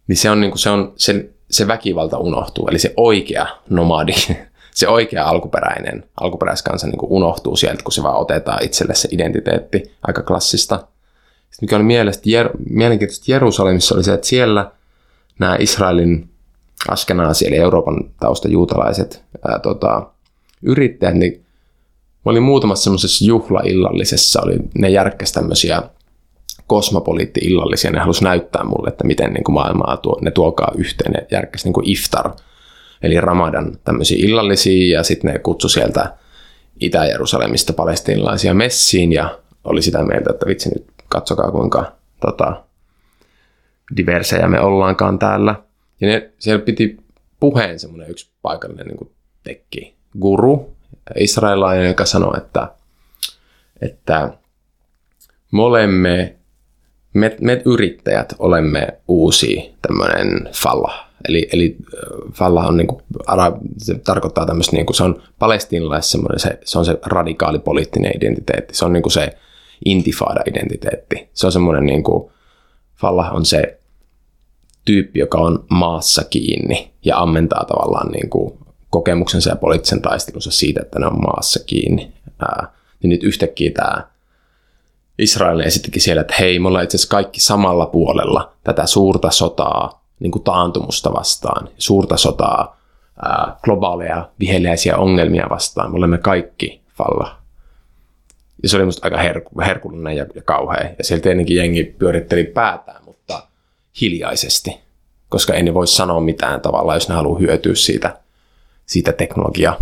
niin se, on, niin kuin, se, on, se, se väkivalta unohtuu. Eli se oikea nomadi, se oikea alkuperäinen, alkuperäiskansa niin kuin unohtuu sieltä, kun se vaan otetaan itselle se identiteetti, aika klassista. mikä oli mielestä, mielenkiintoista Jerusalemissa oli se, että siellä nämä Israelin Askenaasi, eli Euroopan tausta juutalaiset ää, tota, yrittäjät, niin mä olin muutamassa semmoisessa juhlaillallisessa, oli, ne järkkäsi tämmöisiä kosmopoliitti-illallisia, ne halusi näyttää mulle, että miten niin kuin maailmaa tuo, ne tuokaa yhteen, ne järkkäsi niin kuin iftar, eli Ramadan tämmöisiä illallisia, ja sitten ne kutsui sieltä Itä-Jerusalemista palestiinalaisia messiin, ja oli sitä mieltä, että vitsi nyt katsokaa kuinka tota, diversejä me ollaankaan täällä. Ja ne, siellä piti puheen semmoinen yksi paikallinen niin tekki, guru, israelainen, joka sanoi, että, että me olemme, me, me yrittäjät olemme uusi tämmöinen falla. Eli, eli falla on niin kuin, se tarkoittaa tämmöistä, niin kuin, se on palestiinalais semmoinen, se, se on se radikaali poliittinen identiteetti. Se on niin kuin se intifada-identiteetti. Se on semmoinen, niin kuin, falla on se tyyppi, joka on maassa kiinni ja ammentaa tavallaan niin kuin kokemuksensa ja poliittisen taistelunsa siitä, että ne on maassa kiinni. Ää, niin nyt yhtäkkiä tämä Israel esittikin siellä, että hei, me ollaan itse asiassa kaikki samalla puolella tätä suurta sotaa niin kuin taantumusta vastaan, suurta sotaa, ää, globaaleja viheliäisiä ongelmia vastaan. Me olemme kaikki falla. Ja se oli musta aika herk- herkullinen ja, ja kauhea. Ja sieltä tietenkin jengi pyöritteli päätään, hiljaisesti, koska ei ne voi sanoa mitään tavalla, jos ne haluaa hyötyä siitä, siitä teknologia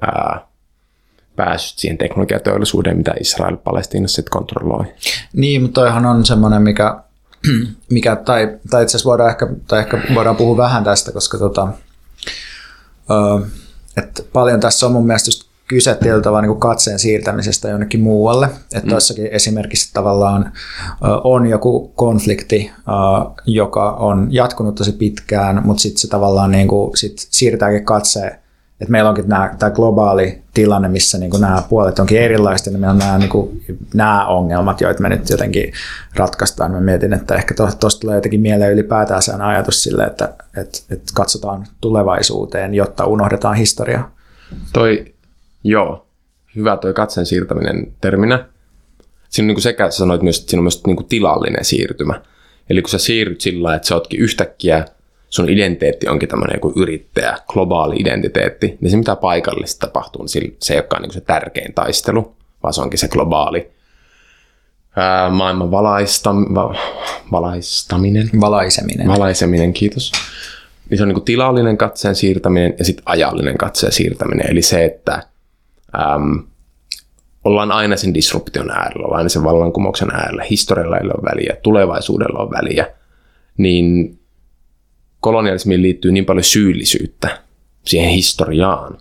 ää, pääsyt siihen teknologiateollisuuteen, mitä Israel Palestiinassa sitten kontrolloi. Niin, mutta toihan on semmoinen, mikä, mikä tai, tai itse asiassa voidaan ehkä, tai ehkä voidaan puhua vähän tästä, koska tota, ö, että paljon tässä on mun mielestä just kyse tietyllä tavalla niin katseen siirtämisestä jonnekin muualle. Että mm. tuossakin esimerkiksi tavallaan on joku konflikti, joka on jatkunut tosi pitkään, mutta sitten se tavallaan niin kuin, sit siirtääkin katseen että meillä onkin nämä, tämä globaali tilanne, missä niin nämä puolet onkin erilaiset, niin meillä on nämä, niin kuin, nämä ongelmat, joita me nyt jotenkin ratkaistaan. Mä mietin, että ehkä tuosta tulee jotenkin mieleen ylipäätään se ajatus sille, että, että, että katsotaan tulevaisuuteen, jotta unohdetaan historiaa. Toi Joo, hyvä toi katsen siirtäminen terminä. Siinä on niin kuin sekä, sä sanoit myös, että siinä on myös niin kuin tilallinen siirtymä. Eli kun sä siirryt sillä että sä ootkin yhtäkkiä, sun identiteetti onkin tämmöinen joku yrittäjä, globaali identiteetti, niin se mitä paikallista tapahtuu, niin se ei olekaan niin se tärkein taistelu, vaan se onkin se globaali ää, maailman valaista, va, valaistaminen. Valaiseminen. Valaiseminen, kiitos. Niin se on niin kuin tilallinen katseen siirtäminen ja sitten ajallinen katseen siirtäminen. Eli se, että äm, ollaan aina sen disruption äärellä, ollaan aina sen vallankumouksen äärellä, historialla ei ole väliä, tulevaisuudella on väliä, niin kolonialismiin liittyy niin paljon syyllisyyttä siihen historiaan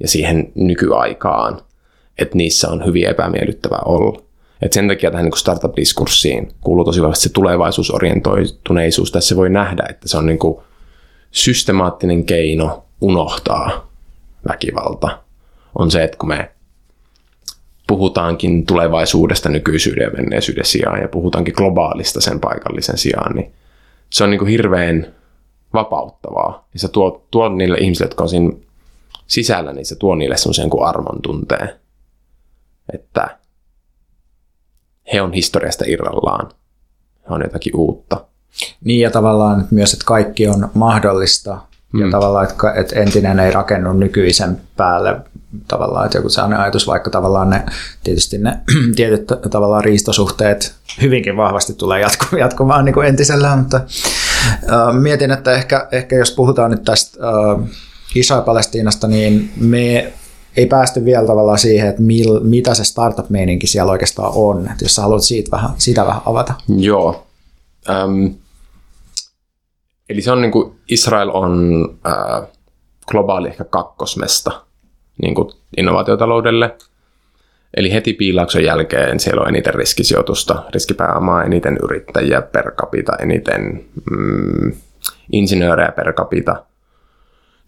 ja siihen nykyaikaan, että niissä on hyvin epämiellyttävää olla. Et sen takia tähän niin startup-diskurssiin kuuluu tosi vahvasti se tulevaisuusorientoituneisuus. Tässä voi nähdä, että se on niin kuin systemaattinen keino unohtaa väkivalta on se, että kun me puhutaankin tulevaisuudesta nykyisyyden ja menneisyyden sijaan ja puhutaankin globaalista sen paikallisen sijaan, niin se on niin kuin hirveän vapauttavaa. Ja se tuo, tuo niille ihmisille, jotka on siinä sisällä, niin se tuo niille semmoisen kuin armon tunteen, että he on historiasta irrallaan. He on jotakin uutta. Niin ja tavallaan myös, että kaikki on mahdollista ja mm. tavallaan, että, että entinen ei rakennu nykyisen päälle tavallaan, että joku sellainen ajatus, vaikka tavallaan ne, tietysti ne tietyt tavallaan riistosuhteet hyvinkin vahvasti tulee jatku, jatkumaan niin kuin entisellään, mutta äh, mietin, että ehkä, ehkä jos puhutaan nyt tästä äh, Israel-Palestiinasta, niin me ei päästy vielä tavallaan siihen, että mil, mitä se startup-meininki siellä oikeastaan on, että jos sä haluat siitä vähän, sitä vähän avata. Joo. Um, Eli se on niin kuin, Israel on äh, globaali ehkä kakkosmesta niin kuin innovaatiotaloudelle. Eli heti piilauksen jälkeen siellä on eniten riskisijoitusta, riskipääomaa, eniten yrittäjiä per capita, eniten mm, insinöörejä per capita,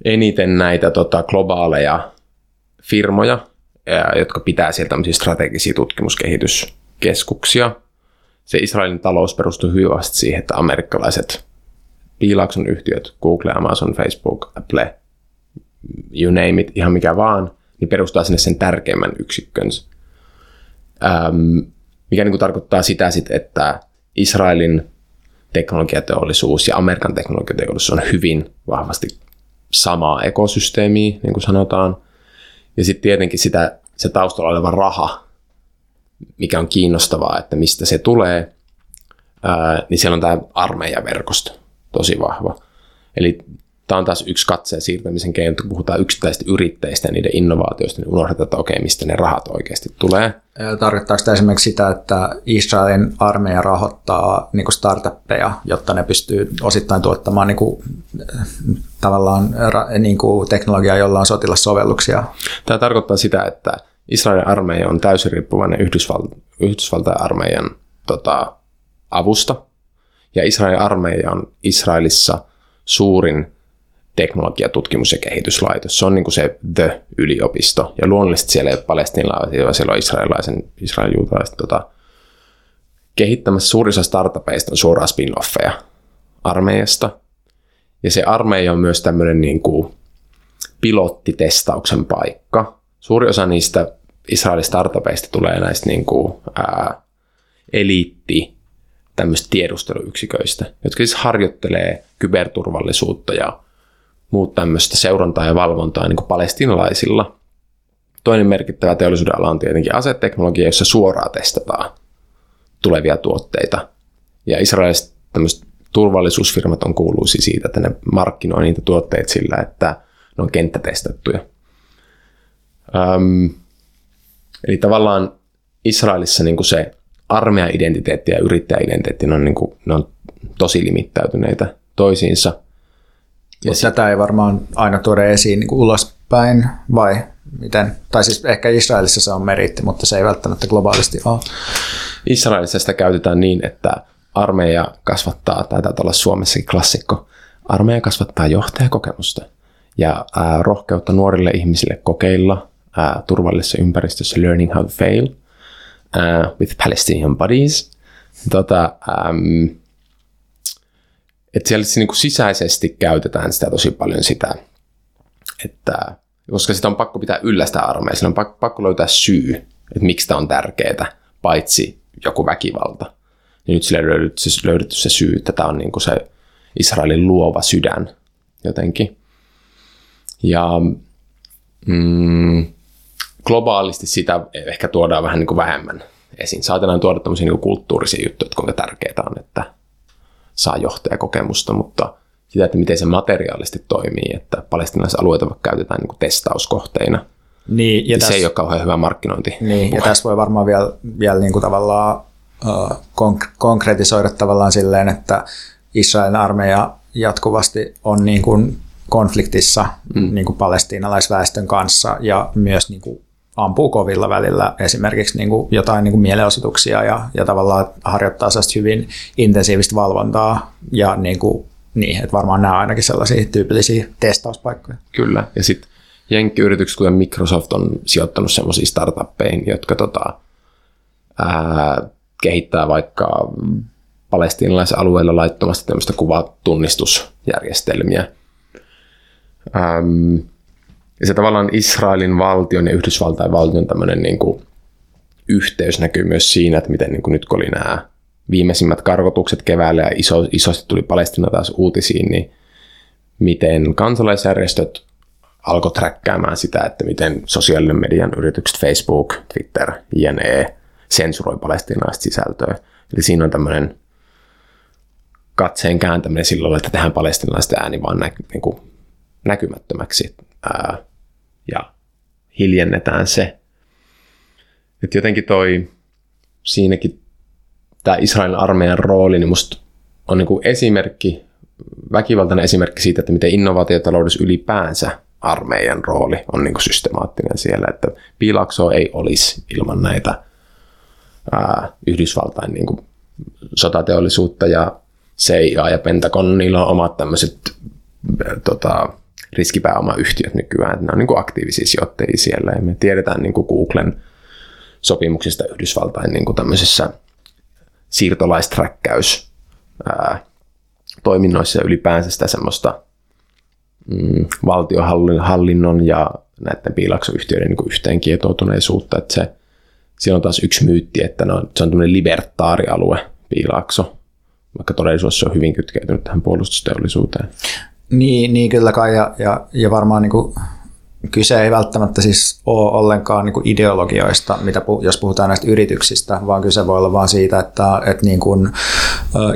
eniten näitä tota, globaaleja firmoja, jotka pitää sieltä tämmöisiä strategisia tutkimuskehityskeskuksia. Se Israelin talous perustuu hyvin siihen, että amerikkalaiset piilauksen yhtiöt, Google, Amazon, Facebook, Apple, you name it, ihan mikä vaan, niin perustaa sinne sen tärkeimmän yksikkönsä. Ähm, mikä niin kuin tarkoittaa sitä sit, että Israelin teknologiateollisuus ja Amerikan teknologiateollisuus on hyvin vahvasti samaa ekosysteemiä, niin kuin sanotaan. Ja sitten tietenkin sitä, se taustalla oleva raha, mikä on kiinnostavaa, että mistä se tulee, ää, niin siellä on tämä armeijaverkosto tosi vahva. Eli tämä on taas yksi katseen siirtämisen keino, kun puhutaan yksittäisistä yrittäjistä ja niiden innovaatioista, niin unohdetaan, että okei, mistä ne rahat oikeasti tulee. Tarkoittaako tämä esimerkiksi sitä, että Israelin armeija rahoittaa niin startuppeja, jotta ne pystyy osittain tuottamaan niin kuin, tavallaan niin kuin teknologiaa, jolla on sotilassovelluksia? Tämä tarkoittaa sitä, että Israelin armeija on täysin riippuvainen Yhdysval- Yhdysvaltain armeijan tota, avusta, ja Israelin armeija on Israelissa suurin teknologiatutkimus- ja kehityslaitos. Se on niin kuin se The-yliopisto. Ja luonnollisesti siellä ei ole palestinalaisia, vaan siellä on israelilaisen, israelijuutalaiset tota, kehittämässä suurin osa startupeista on suoraan spin-offeja armeijasta. Ja se armeija on myös tämmöinen niin kuin pilottitestauksen paikka. Suuri osa niistä Israelin startupeista tulee näistä niin kuin, ää, eliitti tämmöistä tiedusteluyksiköistä, jotka siis harjoittelee kyberturvallisuutta ja muut tämmöistä seurantaa ja valvontaa niin kuin palestinalaisilla. Toinen merkittävä teollisuuden ala on tietenkin aseteknologia, jossa suoraan testataan tulevia tuotteita. Ja israeliset tämmöiset turvallisuusfirmat on kuuluisi siitä, että ne markkinoi niitä tuotteita sillä, että ne on kenttätestattuja. Öm, eli tavallaan Israelissa niin kuin se armeija-identiteetti ja yrittäjä-identiteetti, ne on, niin kuin, ne on tosi limittäytyneitä toisiinsa. Ja Mutta tätä ei varmaan aina tuoda esiin niin kuin ulospäin, vai miten? Tai siis ehkä Israelissa se on meritti, mutta se ei välttämättä globaalisti ole. Israelissa sitä käytetään niin, että armeija kasvattaa, tai taitaa olla Suomessakin klassikko, armeija kasvattaa johtajakokemusta ja ää, rohkeutta nuorille ihmisille kokeilla ää, turvallisessa ympäristössä learning how to fail uh, with Palestinian buddies. Tota, um, että siellä niin kuin sisäisesti käytetään sitä tosi paljon sitä, että koska sitä on pakko pitää yllä sitä siinä on pakko, pakko löytää syy, että miksi tämä on tärkeää, paitsi joku väkivalta. Niin nyt sille löydetty, siis löydetty se syy, että tämä on niin kuin se Israelin luova sydän jotenkin. Ja mm, globaalisti sitä ehkä tuodaan vähän niin kuin vähemmän esiin. Saatellaan tuoda tämmöisiä niin kuin kulttuurisia juttuja, että kuinka tärkeää on, että saa johtajakokemusta, mutta sitä, että miten se materiaalisesti toimii, että palestinalaiset alueita vaikka käytetään niin kuin testauskohteina. Niin, ja se tässä, ei ole kauhean hyvä markkinointi. Niin, ja tässä voi varmaan vielä, vielä niin kuin tavallaan uh, konk- konkretisoida tavallaan silleen, että Israelin armeija jatkuvasti on niin kuin konfliktissa mm. niin kuin palestiinalaisväestön kanssa ja myös niin kuin ampuu kovilla välillä esimerkiksi niin kuin jotain niin kuin mielenosoituksia ja, ja tavallaan harjoittaa hyvin intensiivistä valvontaa ja niin kuin, niin, että varmaan nämä on ainakin sellaisia tyypillisiä testauspaikkoja. Kyllä, ja sitten jenkkiyritykset, kuten Microsoft, on sijoittanut sellaisiin startuppeihin, jotka tota, ää, kehittää vaikka palestiinalaisalueilla laittomasti tämmöistä kuvatunnistusjärjestelmiä. Ähm, ja se tavallaan Israelin valtion ja Yhdysvaltain valtion tämmöinen niin kuin yhteys näkyy myös siinä, että miten niin kuin nyt kun oli nämä viimeisimmät karkotukset keväällä ja iso, isosti tuli Palestina taas uutisiin, niin miten kansalaisjärjestöt alkoi träkkäämään sitä, että miten sosiaalinen median yritykset Facebook, Twitter, jne. sensuroi palestinaista sisältöä. Eli siinä on tämmöinen katseen kääntäminen silloin, että tehdään palestinaisten ääni vaan nä, niin kuin näkymättömäksi ää, ja hiljennetään se. Että jotenkin toi siinäkin tämä Israelin armeijan rooli niin musta on niin kuin esimerkki, väkivaltainen esimerkki siitä, että miten innovaatiotaloudessa ylipäänsä armeijan rooli on niin kuin systemaattinen siellä, että piilaksoa ei olisi ilman näitä ää, Yhdysvaltain niin kuin sotateollisuutta ja CIA ja Pentagon, niillä on omat tämmöiset tota, riskipääomayhtiöt nykyään, että ne on niin kuin aktiivisia sijoittajia siellä ja me tiedetään niin kuin Googlen sopimuksista Yhdysvaltain niin kuin tämmöisessä siirtolaisträkkäys toiminnoissa ja ylipäänsä sitä semmoista mm, valtiohallinnon ja näiden piilaksoyhtiöiden niin yhteen kietoutuneisuutta, että se Siinä on taas yksi myytti, että ne on, se on tämmöinen libertaarialue, Piilaakso, vaikka todellisuudessa se on hyvin kytkeytynyt tähän puolustusteollisuuteen. Niin, niin kyllä kai, ja, ja, ja varmaan niin kuin kyse ei välttämättä siis ole ollenkaan niin kuin ideologioista, mitä jos puhutaan näistä yrityksistä, vaan kyse voi olla vain siitä, että, että niin kuin,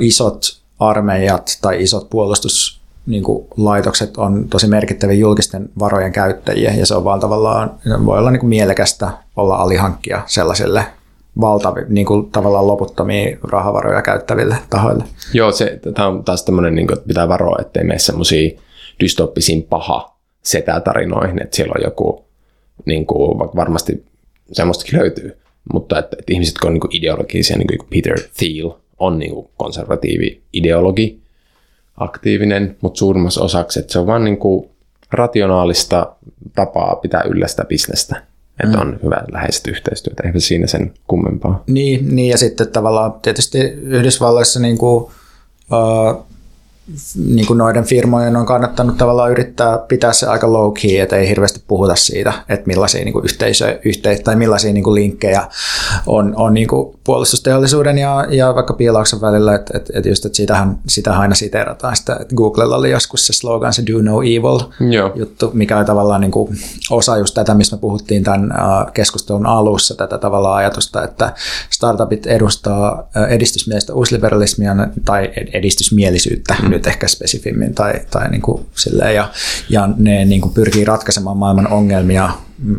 isot armeijat tai isot puolustus niin kuin laitokset on tosi merkittäviä julkisten varojen käyttäjiä ja se on vaan tavallaan, voi olla niin kuin mielekästä olla alihankkia sellaiselle valtavi, niin kuin tavallaan loputtomia rahavaroja käyttäville tahoille. Joo, se, tämä on taas tämmöinen, niin kuin, että pitää varoa, ettei mene semmoisia dystoppisiin paha setätarinoihin, että siellä on joku, niin kuin, varmasti semmoistakin löytyy, mutta että, että ihmiset, jotka on niin kuin ideologisia, niin kuin Peter Thiel on niin kuin konservatiivi ideologi, aktiivinen, mutta suurimmassa osaksi, että se on vain niin kuin rationaalista tapaa pitää yllä sitä bisnestä. Että mm. on hyvä läheiset yhteistyötä, eikä siinä sen kummempaa. Niin, niin, ja sitten tavallaan tietysti Yhdysvalloissa niin kuin, uh, niin kuin noiden firmojen on kannattanut tavallaan yrittää pitää se aika low key, että ei hirveästi puhuta siitä, että millaisia niin yhteisö, yhteis- tai millaisia niin kuin linkkejä on, on niin kuin puolustusteollisuuden ja, ja vaikka piilauksen välillä, että, että, että just, että sitähän, sitähän aina siteerataan sitä, että Googlella oli joskus se slogan, se do no evil Joo. juttu, mikä on tavallaan niin kuin osa just tätä, mistä me puhuttiin tämän keskustelun alussa, tätä tavallaan ajatusta, että startupit edustaa edistysmielistä uusliberalismia tai edistysmielisyyttä mm. Nyt ehkä spesifimmin tai, tai niin kuin silleen, ja, ja ne niin kuin pyrkii ratkaisemaan maailman ongelmia,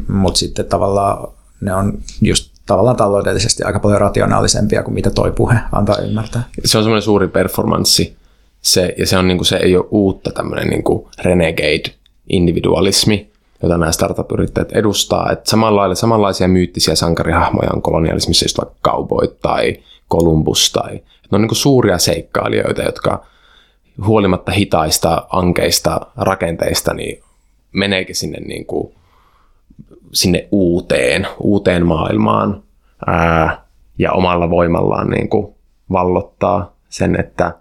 mutta sitten tavallaan ne on just tavallaan taloudellisesti aika paljon rationaalisempia kuin mitä toi puhe antaa ymmärtää. Se on semmoinen suuri performanssi, se, ja se, on, niin kuin, se ei ole uutta tämmöinen niin kuin renegade individualismi, jota nämä startup-yrittäjät edustaa. Että samalla lailla, samanlaisia myyttisiä sankarihahmoja on kolonialismissa, just vaikka cowboy tai Columbus. Tai, ne on niin suuria seikkailijoita, jotka huolimatta hitaista, ankeista rakenteista, niin meneekin sinne, niin kuin, sinne uuteen, uuteen maailmaan ää, ja omalla voimallaan niin kuin vallottaa sen, että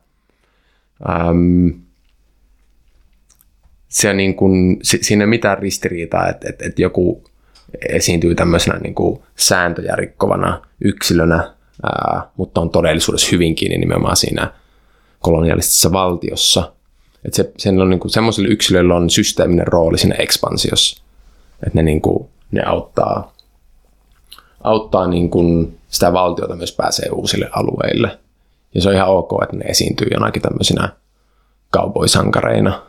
äm, se niin kuin, siinä ei mitään ristiriitaa, että, että, että joku esiintyy tämmöisenä niin kuin sääntöjä rikkovana yksilönä, ää, mutta on todellisuudessa hyvin kiinni nimenomaan siinä kolonialistisessa valtiossa. Että se, sen on niin kuin, semmoisilla yksilöillä on systeeminen rooli siinä ekspansiossa. Että ne, niin kuin, ne auttaa, auttaa niin kuin sitä valtiota myös pääsee uusille alueille. Ja se on ihan ok, että ne esiintyy jonakin tämmöisinä kaupoisankareina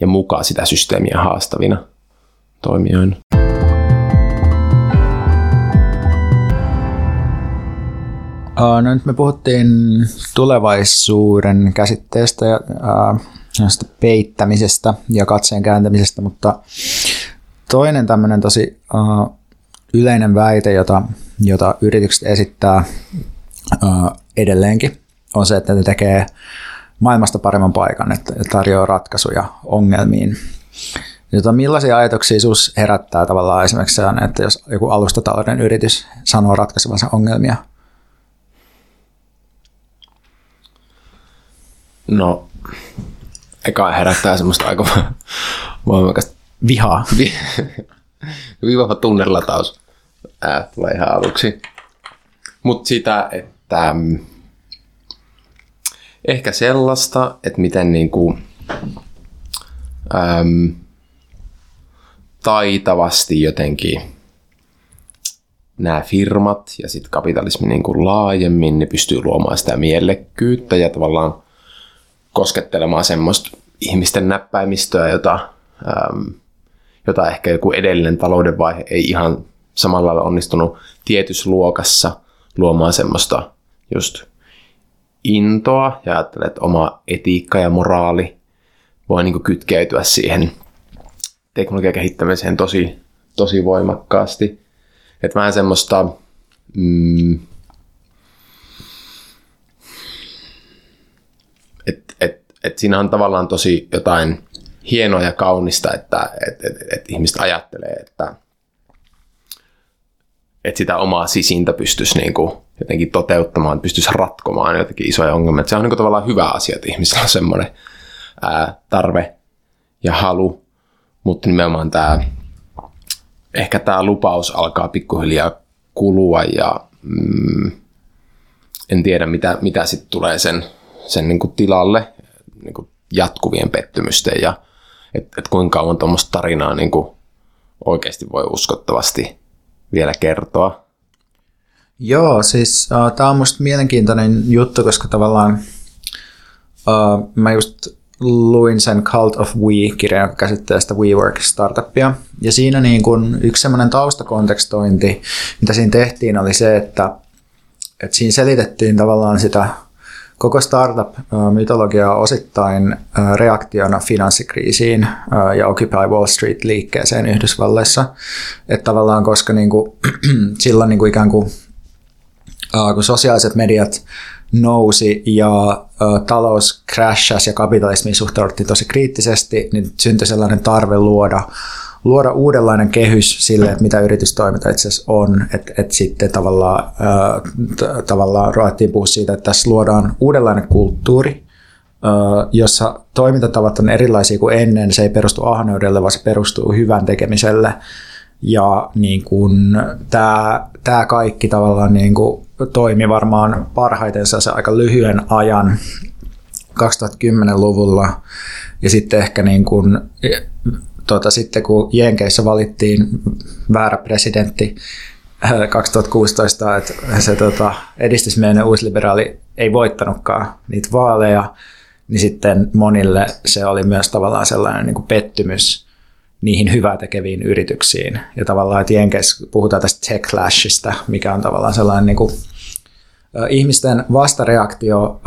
ja mukaan sitä systeemiä haastavina toimijoina. No nyt me puhuttiin tulevaisuuden käsitteestä ja äh, peittämisestä ja katseen kääntämisestä, mutta toinen tämmöinen tosi äh, yleinen väite, jota, jota yritykset esittää äh, edelleenkin, on se, että ne tekee maailmasta paremman paikan, että tarjoaa ratkaisuja ongelmiin. Jota millaisia ajatuksia sinussa herättää tavallaan esimerkiksi, että jos joku alustatalouden yritys sanoo ratkaisevansa ongelmia – No, eka herättää semmoista aika voimakasta vihaa. Vi- vihava tunnelataus ää, tulee ihan aluksi. Mutta sitä, että mm, ehkä sellaista, että miten niinku, äm, taitavasti jotenkin nämä firmat ja sitten kapitalismi niin kuin laajemmin, ne pystyy luomaan sitä mielekkyyttä ja tavallaan koskettelemaan semmoista ihmisten näppäimistöä, jota, äm, jota ehkä joku edellinen talouden vaihe ei ihan samalla lailla onnistunut tietyssä luokassa luomaan semmoista just intoa ja ajattelee, että oma etiikka ja moraali voi niin kytkeytyä siihen teknologian kehittämiseen tosi, tosi voimakkaasti. Että vähän semmoista mm, et, et, et siinä on tavallaan tosi jotain hienoa ja kaunista, että et, et, et ihmiset ajattelee, että et sitä omaa sisintä pystyisi niinku jotenkin toteuttamaan, pystyisi ratkomaan jotenkin isoja ongelmia. Et se on niinku tavallaan hyvä asia, että ihmisillä on semmoinen ää, tarve ja halu, mutta nimenomaan tämä ehkä tämä lupaus alkaa pikkuhiljaa kulua ja mm, en tiedä, mitä, mitä sitten tulee sen, sen niin kuin tilalle niin kuin jatkuvien pettymysten ja että et kuinka kauan tuommoista tarinaa niin kuin oikeasti voi uskottavasti vielä kertoa. Joo, siis uh, tämä on musta mielenkiintoinen juttu, koska tavallaan uh, mä just luin sen Cult of We-kirjan, joka käsittelee sitä WeWork-startuppia. Ja siinä niin kun yksi semmoinen taustakontekstointi, mitä siinä tehtiin, oli se, että, että siinä selitettiin tavallaan sitä koko startup-mytologiaa osittain reaktiona finanssikriisiin ja Occupy Wall Street-liikkeeseen Yhdysvalloissa. Että tavallaan koska niin kuin, silloin niin kuin ikään kuin, kun sosiaaliset mediat nousi ja talous crashasi ja kapitalismiin suhtauduttiin tosi kriittisesti, niin syntyi sellainen tarve luoda luoda uudenlainen kehys sille, että mitä yritystoiminta itse asiassa on, että, että sitten tavallaan, äh, tavallaan ruvettiin puhua siitä, että tässä luodaan uudenlainen kulttuuri, äh, jossa toimintatavat on erilaisia kuin ennen, se ei perustu ahneudelle, vaan se perustuu hyvän tekemiselle, ja niin kuin, tämä, tämä kaikki tavallaan niin kuin, toimi varmaan parhaiten se aika lyhyen ajan 2010-luvulla, ja sitten ehkä niin kuin, tuota, sitten kun Jenkeissä valittiin väärä presidentti 2016, äh, että se tota, edistysmielinen uusliberaali ei voittanutkaan niitä vaaleja, niin sitten monille se oli myös tavallaan sellainen niin kuin pettymys niihin hyvää tekeviin yrityksiin. Ja tavallaan, että Jenkeissä puhutaan tästä techlashista, mikä on tavallaan sellainen niin kuin, ihmisten vastareaktio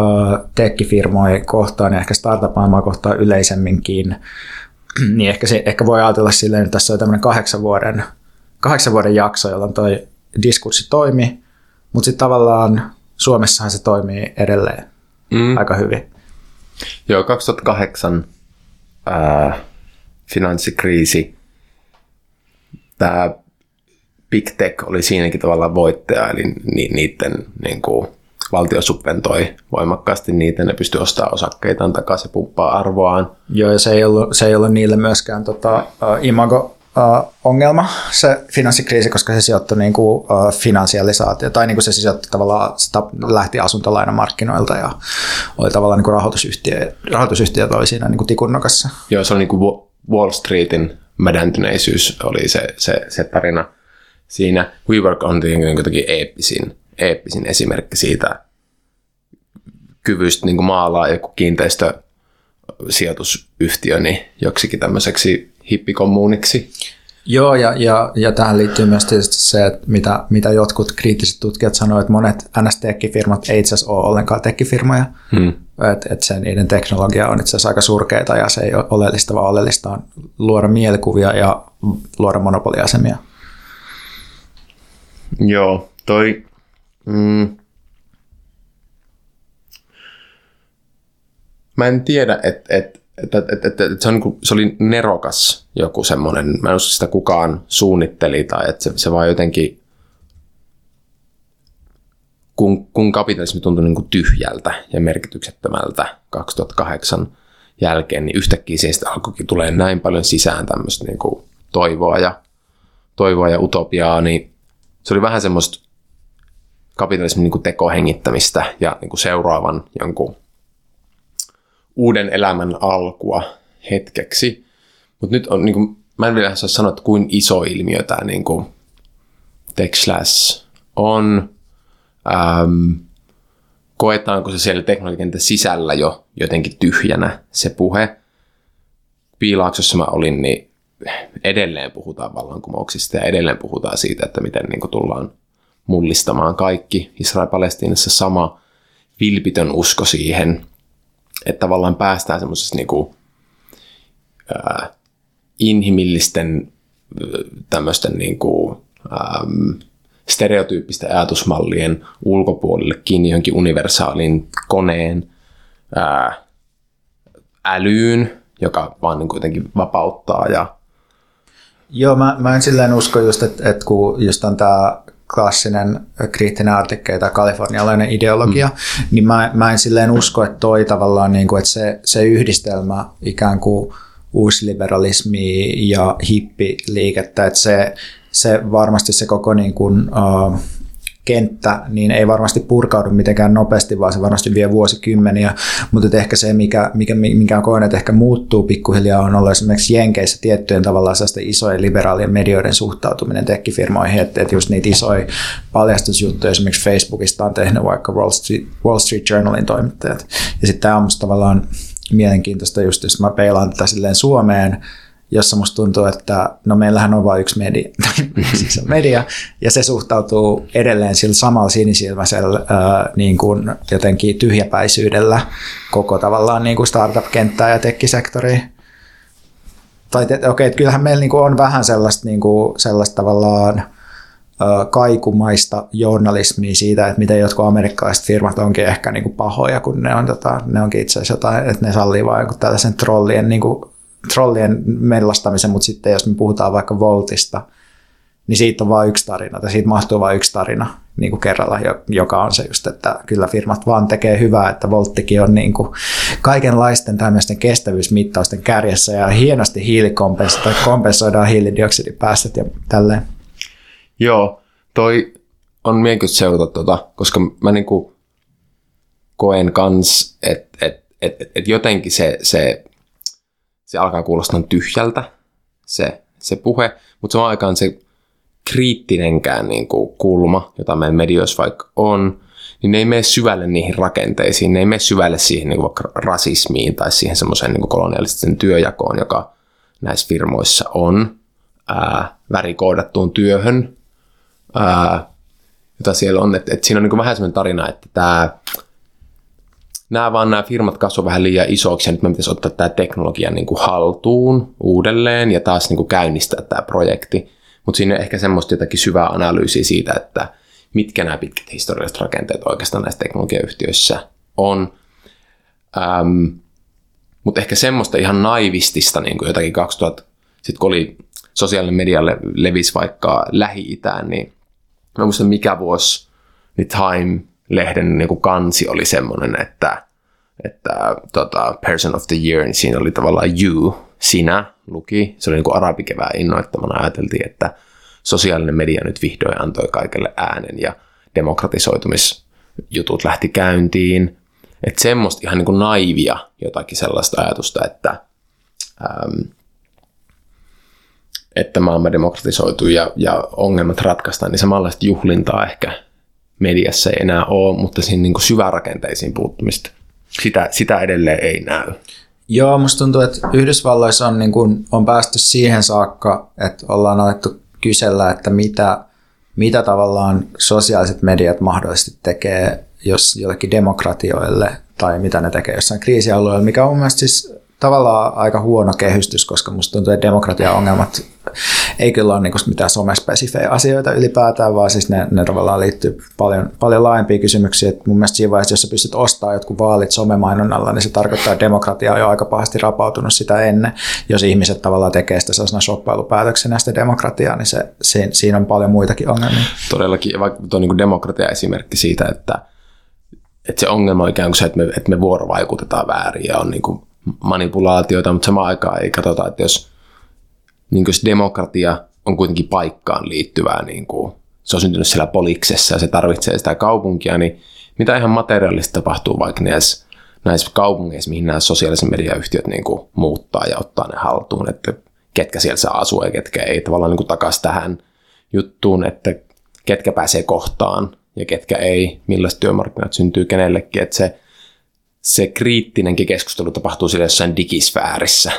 tekkifirmoja kohtaan ja ehkä startup-maailmaa kohtaan yleisemminkin niin ehkä, se, ehkä voi ajatella silleen, että tässä on tämmöinen kahdeksan vuoden, kahdeksan vuoden jakso, jolloin toi diskurssi toimi, mutta sitten tavallaan Suomessahan se toimii edelleen mm. aika hyvin. Joo, 2008 ää, finanssikriisi, tämä Big Tech oli siinäkin tavallaan voittaja, eli ni, niiden niin kuin, valtio subventoi voimakkaasti niitä, ne pystyy ostamaan osakkeitaan takaisin ja pumppaa arvoaan. Joo, ja se ei ollut, se ei ollut niille myöskään tota, uh, imago uh, ongelma, se finanssikriisi, koska se sijoittui niin kuin, uh, finansialisaatio, tai niin kuin se sijoittui tavallaan, sitä lähti asuntolainamarkkinoilta ja oli tavallaan niin kuin rahoitusyhtiö, rahoitusyhtiöt oli siinä niin kuin tikunnokassa. Joo, se oli niin kuin Wall Streetin mädäntyneisyys oli se, se, se tarina siinä. WeWork on jotenkin eeppisin eeppisin esimerkki siitä kyvystä niin maalaa joku kiinteistösijoitusyhtiö niin joksikin tämmöiseksi hippikommuuniksi. Joo, ja, ja, ja tähän liittyy myös tietysti se, että mitä, mitä jotkut kriittiset tutkijat sanoivat, että monet NS-tekkifirmat ei itse asiassa ole ollenkaan tekkifirmoja, hmm. että et se niiden teknologia on itse asiassa aika surkeita ja se ei ole oleellista, vaan oleellista on luoda mielikuvia ja luoda monopoliasemia. Joo, toi Mm. Mä en tiedä, että et, et, et, et, et se, on, niinku, se oli nerokas joku semmoinen, mä en usko sitä kukaan suunnitteli tai että se, se vaan jotenkin, kun, kun kapitalismi tuntui niin kuin tyhjältä ja merkityksettömältä 2008 jälkeen, niin yhtäkkiä siitä alkoikin tulee näin paljon sisään tämmöistä niin kuin toivoa ja, toivoa ja utopiaa, niin se oli vähän semmoista kapitalismin niin kuin tekohengittämistä ja niin kuin seuraavan jonkun uuden elämän alkua hetkeksi. Mutta nyt on, niin kuin, mä en vielä saa sanoa, että kuin iso ilmiö tämä niin kuin on. Ähm, koetaanko se siellä teknologian sisällä jo jotenkin tyhjänä se puhe. Piilaaksossa mä olin, niin edelleen puhutaan vallankumouksista ja edelleen puhutaan siitä, että miten niin kuin tullaan mullistamaan kaikki. Israel-Palestiinassa sama vilpitön usko siihen, että tavallaan päästään semmoisessa niinku, äh, inhimillisten tämmöisten niinku, ähm, stereotyyppisten ajatusmallien ulkopuolelle kiinni johonkin universaaliin koneen äh, älyyn, joka vaan niin kuitenkin vapauttaa ja Joo, mä, mä en silleen usko just, että, että kun just on tämä klassinen kriittinen artikkeli tai kalifornialainen ideologia, mm. niin mä, mä en silleen usko, että toi tavallaan, niin kuin, että se, se yhdistelmä ikään kuin uusliberalismi ja hippiliikettä, että se se varmasti se koko niin kuin, uh, kenttä, niin ei varmasti purkaudu mitenkään nopeasti, vaan se varmasti vie vuosikymmeniä, mutta ehkä se, mikä, mikä, mikä koen, että ehkä muuttuu pikkuhiljaa, on ollut esimerkiksi Jenkeissä tiettyjen tavallaan isojen liberaalien medioiden suhtautuminen tekkifirmoihin, että, että just niitä isoja paljastusjuttuja esimerkiksi Facebookista on tehnyt vaikka Wall Street, Wall Street Journalin toimittajat. Ja sitten tämä on musta tavallaan mielenkiintoista just, jos mä peilaan tätä silleen Suomeen, jossa musta tuntuu, että no meillähän on vain yksi media, siis media, ja se suhtautuu edelleen sillä samalla sinisilmäisellä ää, niin kuin jotenkin tyhjäpäisyydellä koko tavallaan niin kuin startup-kenttää ja tekkisektoriin. Tai okei, okay, että kyllähän meillä niin kuin on vähän sellaista, niin kuin, sellaista tavallaan kaikumaista journalismia siitä, että miten jotkut amerikkalaiset firmat onkin ehkä niin kuin pahoja, kun ne, on, tota, ne onkin itse asiassa jotain, että ne sallii vain tällaisen trollien niin kuin trollien mellastamisen, mutta sitten jos me puhutaan vaikka Voltista, niin siitä on vain yksi tarina, tai siitä mahtuu vain yksi tarina niin kuin kerralla, joka on se just, että kyllä firmat vaan tekee hyvää, että Volttikin on niin kuin kaikenlaisten tämmöisten kestävyysmittausten kärjessä ja hienosti hiilikompensoidaan hiilidioksidipäästöt ja tälleen. Joo, toi on mielenkiintoista seurata tuota, koska mä niin kuin koen kans, että et, et, et, jotenkin se, se se alkaa kuulostaa tyhjältä, se, se puhe, mutta samaan aikaan se kriittinenkään niin kuin kulma, jota meidän medioissa vaikka on, niin ne ei mene syvälle niihin rakenteisiin, ne ei mene syvälle siihen niin kuin vaikka rasismiin tai siihen semmoiseen niin kolonialistisen työjakoon, joka näissä firmoissa on, ää, värikoodattuun työhön, ää, jota siellä on. että et siinä on niin kuin vähän semmoinen tarina, että tämä nämä vaan nämä firmat kasvoi vähän liian isoiksi ja nyt me pitäisi ottaa tämä teknologia niin kuin haltuun uudelleen ja taas niin kuin käynnistää tämä projekti. Mutta siinä on ehkä semmoista jotakin syvää analyysiä siitä, että mitkä nämä pitkät historialliset rakenteet oikeastaan näissä teknologiayhtiöissä on. Ähm, mutta ehkä semmoista ihan naivistista niin kuin jotakin 2000, sitten kun oli sosiaalinen medialle levisi vaikka Lähi-Itään, niin mä muistan mikä vuosi, niin Time lehden niin kuin kansi oli semmoinen, että, että tota, person of the year, niin siinä oli tavallaan you, sinä luki. Se oli niin kuin arabikevään innoittamana. Ajateltiin, että sosiaalinen media nyt vihdoin antoi kaikille äänen ja demokratisoitumisjutut lähti käyntiin. Että semmoista ihan niin kuin naivia jotakin sellaista ajatusta, että, äm, että maailma demokratisoituu ja, ja ongelmat ratkaistaan, niin samanlaista juhlintaa ehkä mediassa ei enää ole, mutta siinä niin syvärakenteisiin puuttumista, sitä, sitä edelleen ei näy. Joo, musta tuntuu, että Yhdysvalloissa on, niin kuin, on päästy siihen saakka, että ollaan alettu kysellä, että mitä, mitä tavallaan sosiaaliset mediat mahdollisesti tekee jos jollekin demokratioille tai mitä ne tekee jossain kriisialueella, mikä on mun mielestä siis tavallaan aika huono kehystys, koska musta tuntuu, että demokratia-ongelmat ei kyllä ole niin mitään somespesifejä asioita ylipäätään, vaan siis ne, ne tavallaan liittyy paljon, paljon laajempiin kysymyksiin. Et mun mielestä siinä vaiheessa, jos sä pystyt ostamaan jotkut vaalit somemainonnalla, niin se tarkoittaa, että demokratia on jo aika pahasti rapautunut sitä ennen. Jos ihmiset tavallaan tekee sitä sellaisena shoppailupäätöksenä sitä demokratiaa, niin se, se, siinä on paljon muitakin ongelmia. Todellakin, vaikka tuo niin demokratia-esimerkki siitä, että, että se ongelma on ikään kuin se, että me, että me vuorovaikutetaan väärin ja on niin kuin manipulaatioita, mutta samaan aikaan ei katsota, että jos, niin jos demokratia on kuitenkin paikkaan liittyvää, niin kuin, se on syntynyt siellä poliksessa ja se tarvitsee sitä kaupunkia, niin mitä ihan materiaalista tapahtuu vaikka näissä, näissä kaupungeissa, mihin nämä sosiaalisen mediayhtiöt niin kuin, muuttaa ja ottaa ne haltuun, että ketkä siellä saa asua ja ketkä ei. Tavallaan niin takaisin tähän juttuun, että ketkä pääsee kohtaan ja ketkä ei, millaiset työmarkkinat syntyy kenellekin, että se se kriittinenkin keskustelu tapahtuu siellä jossain digisfäärissä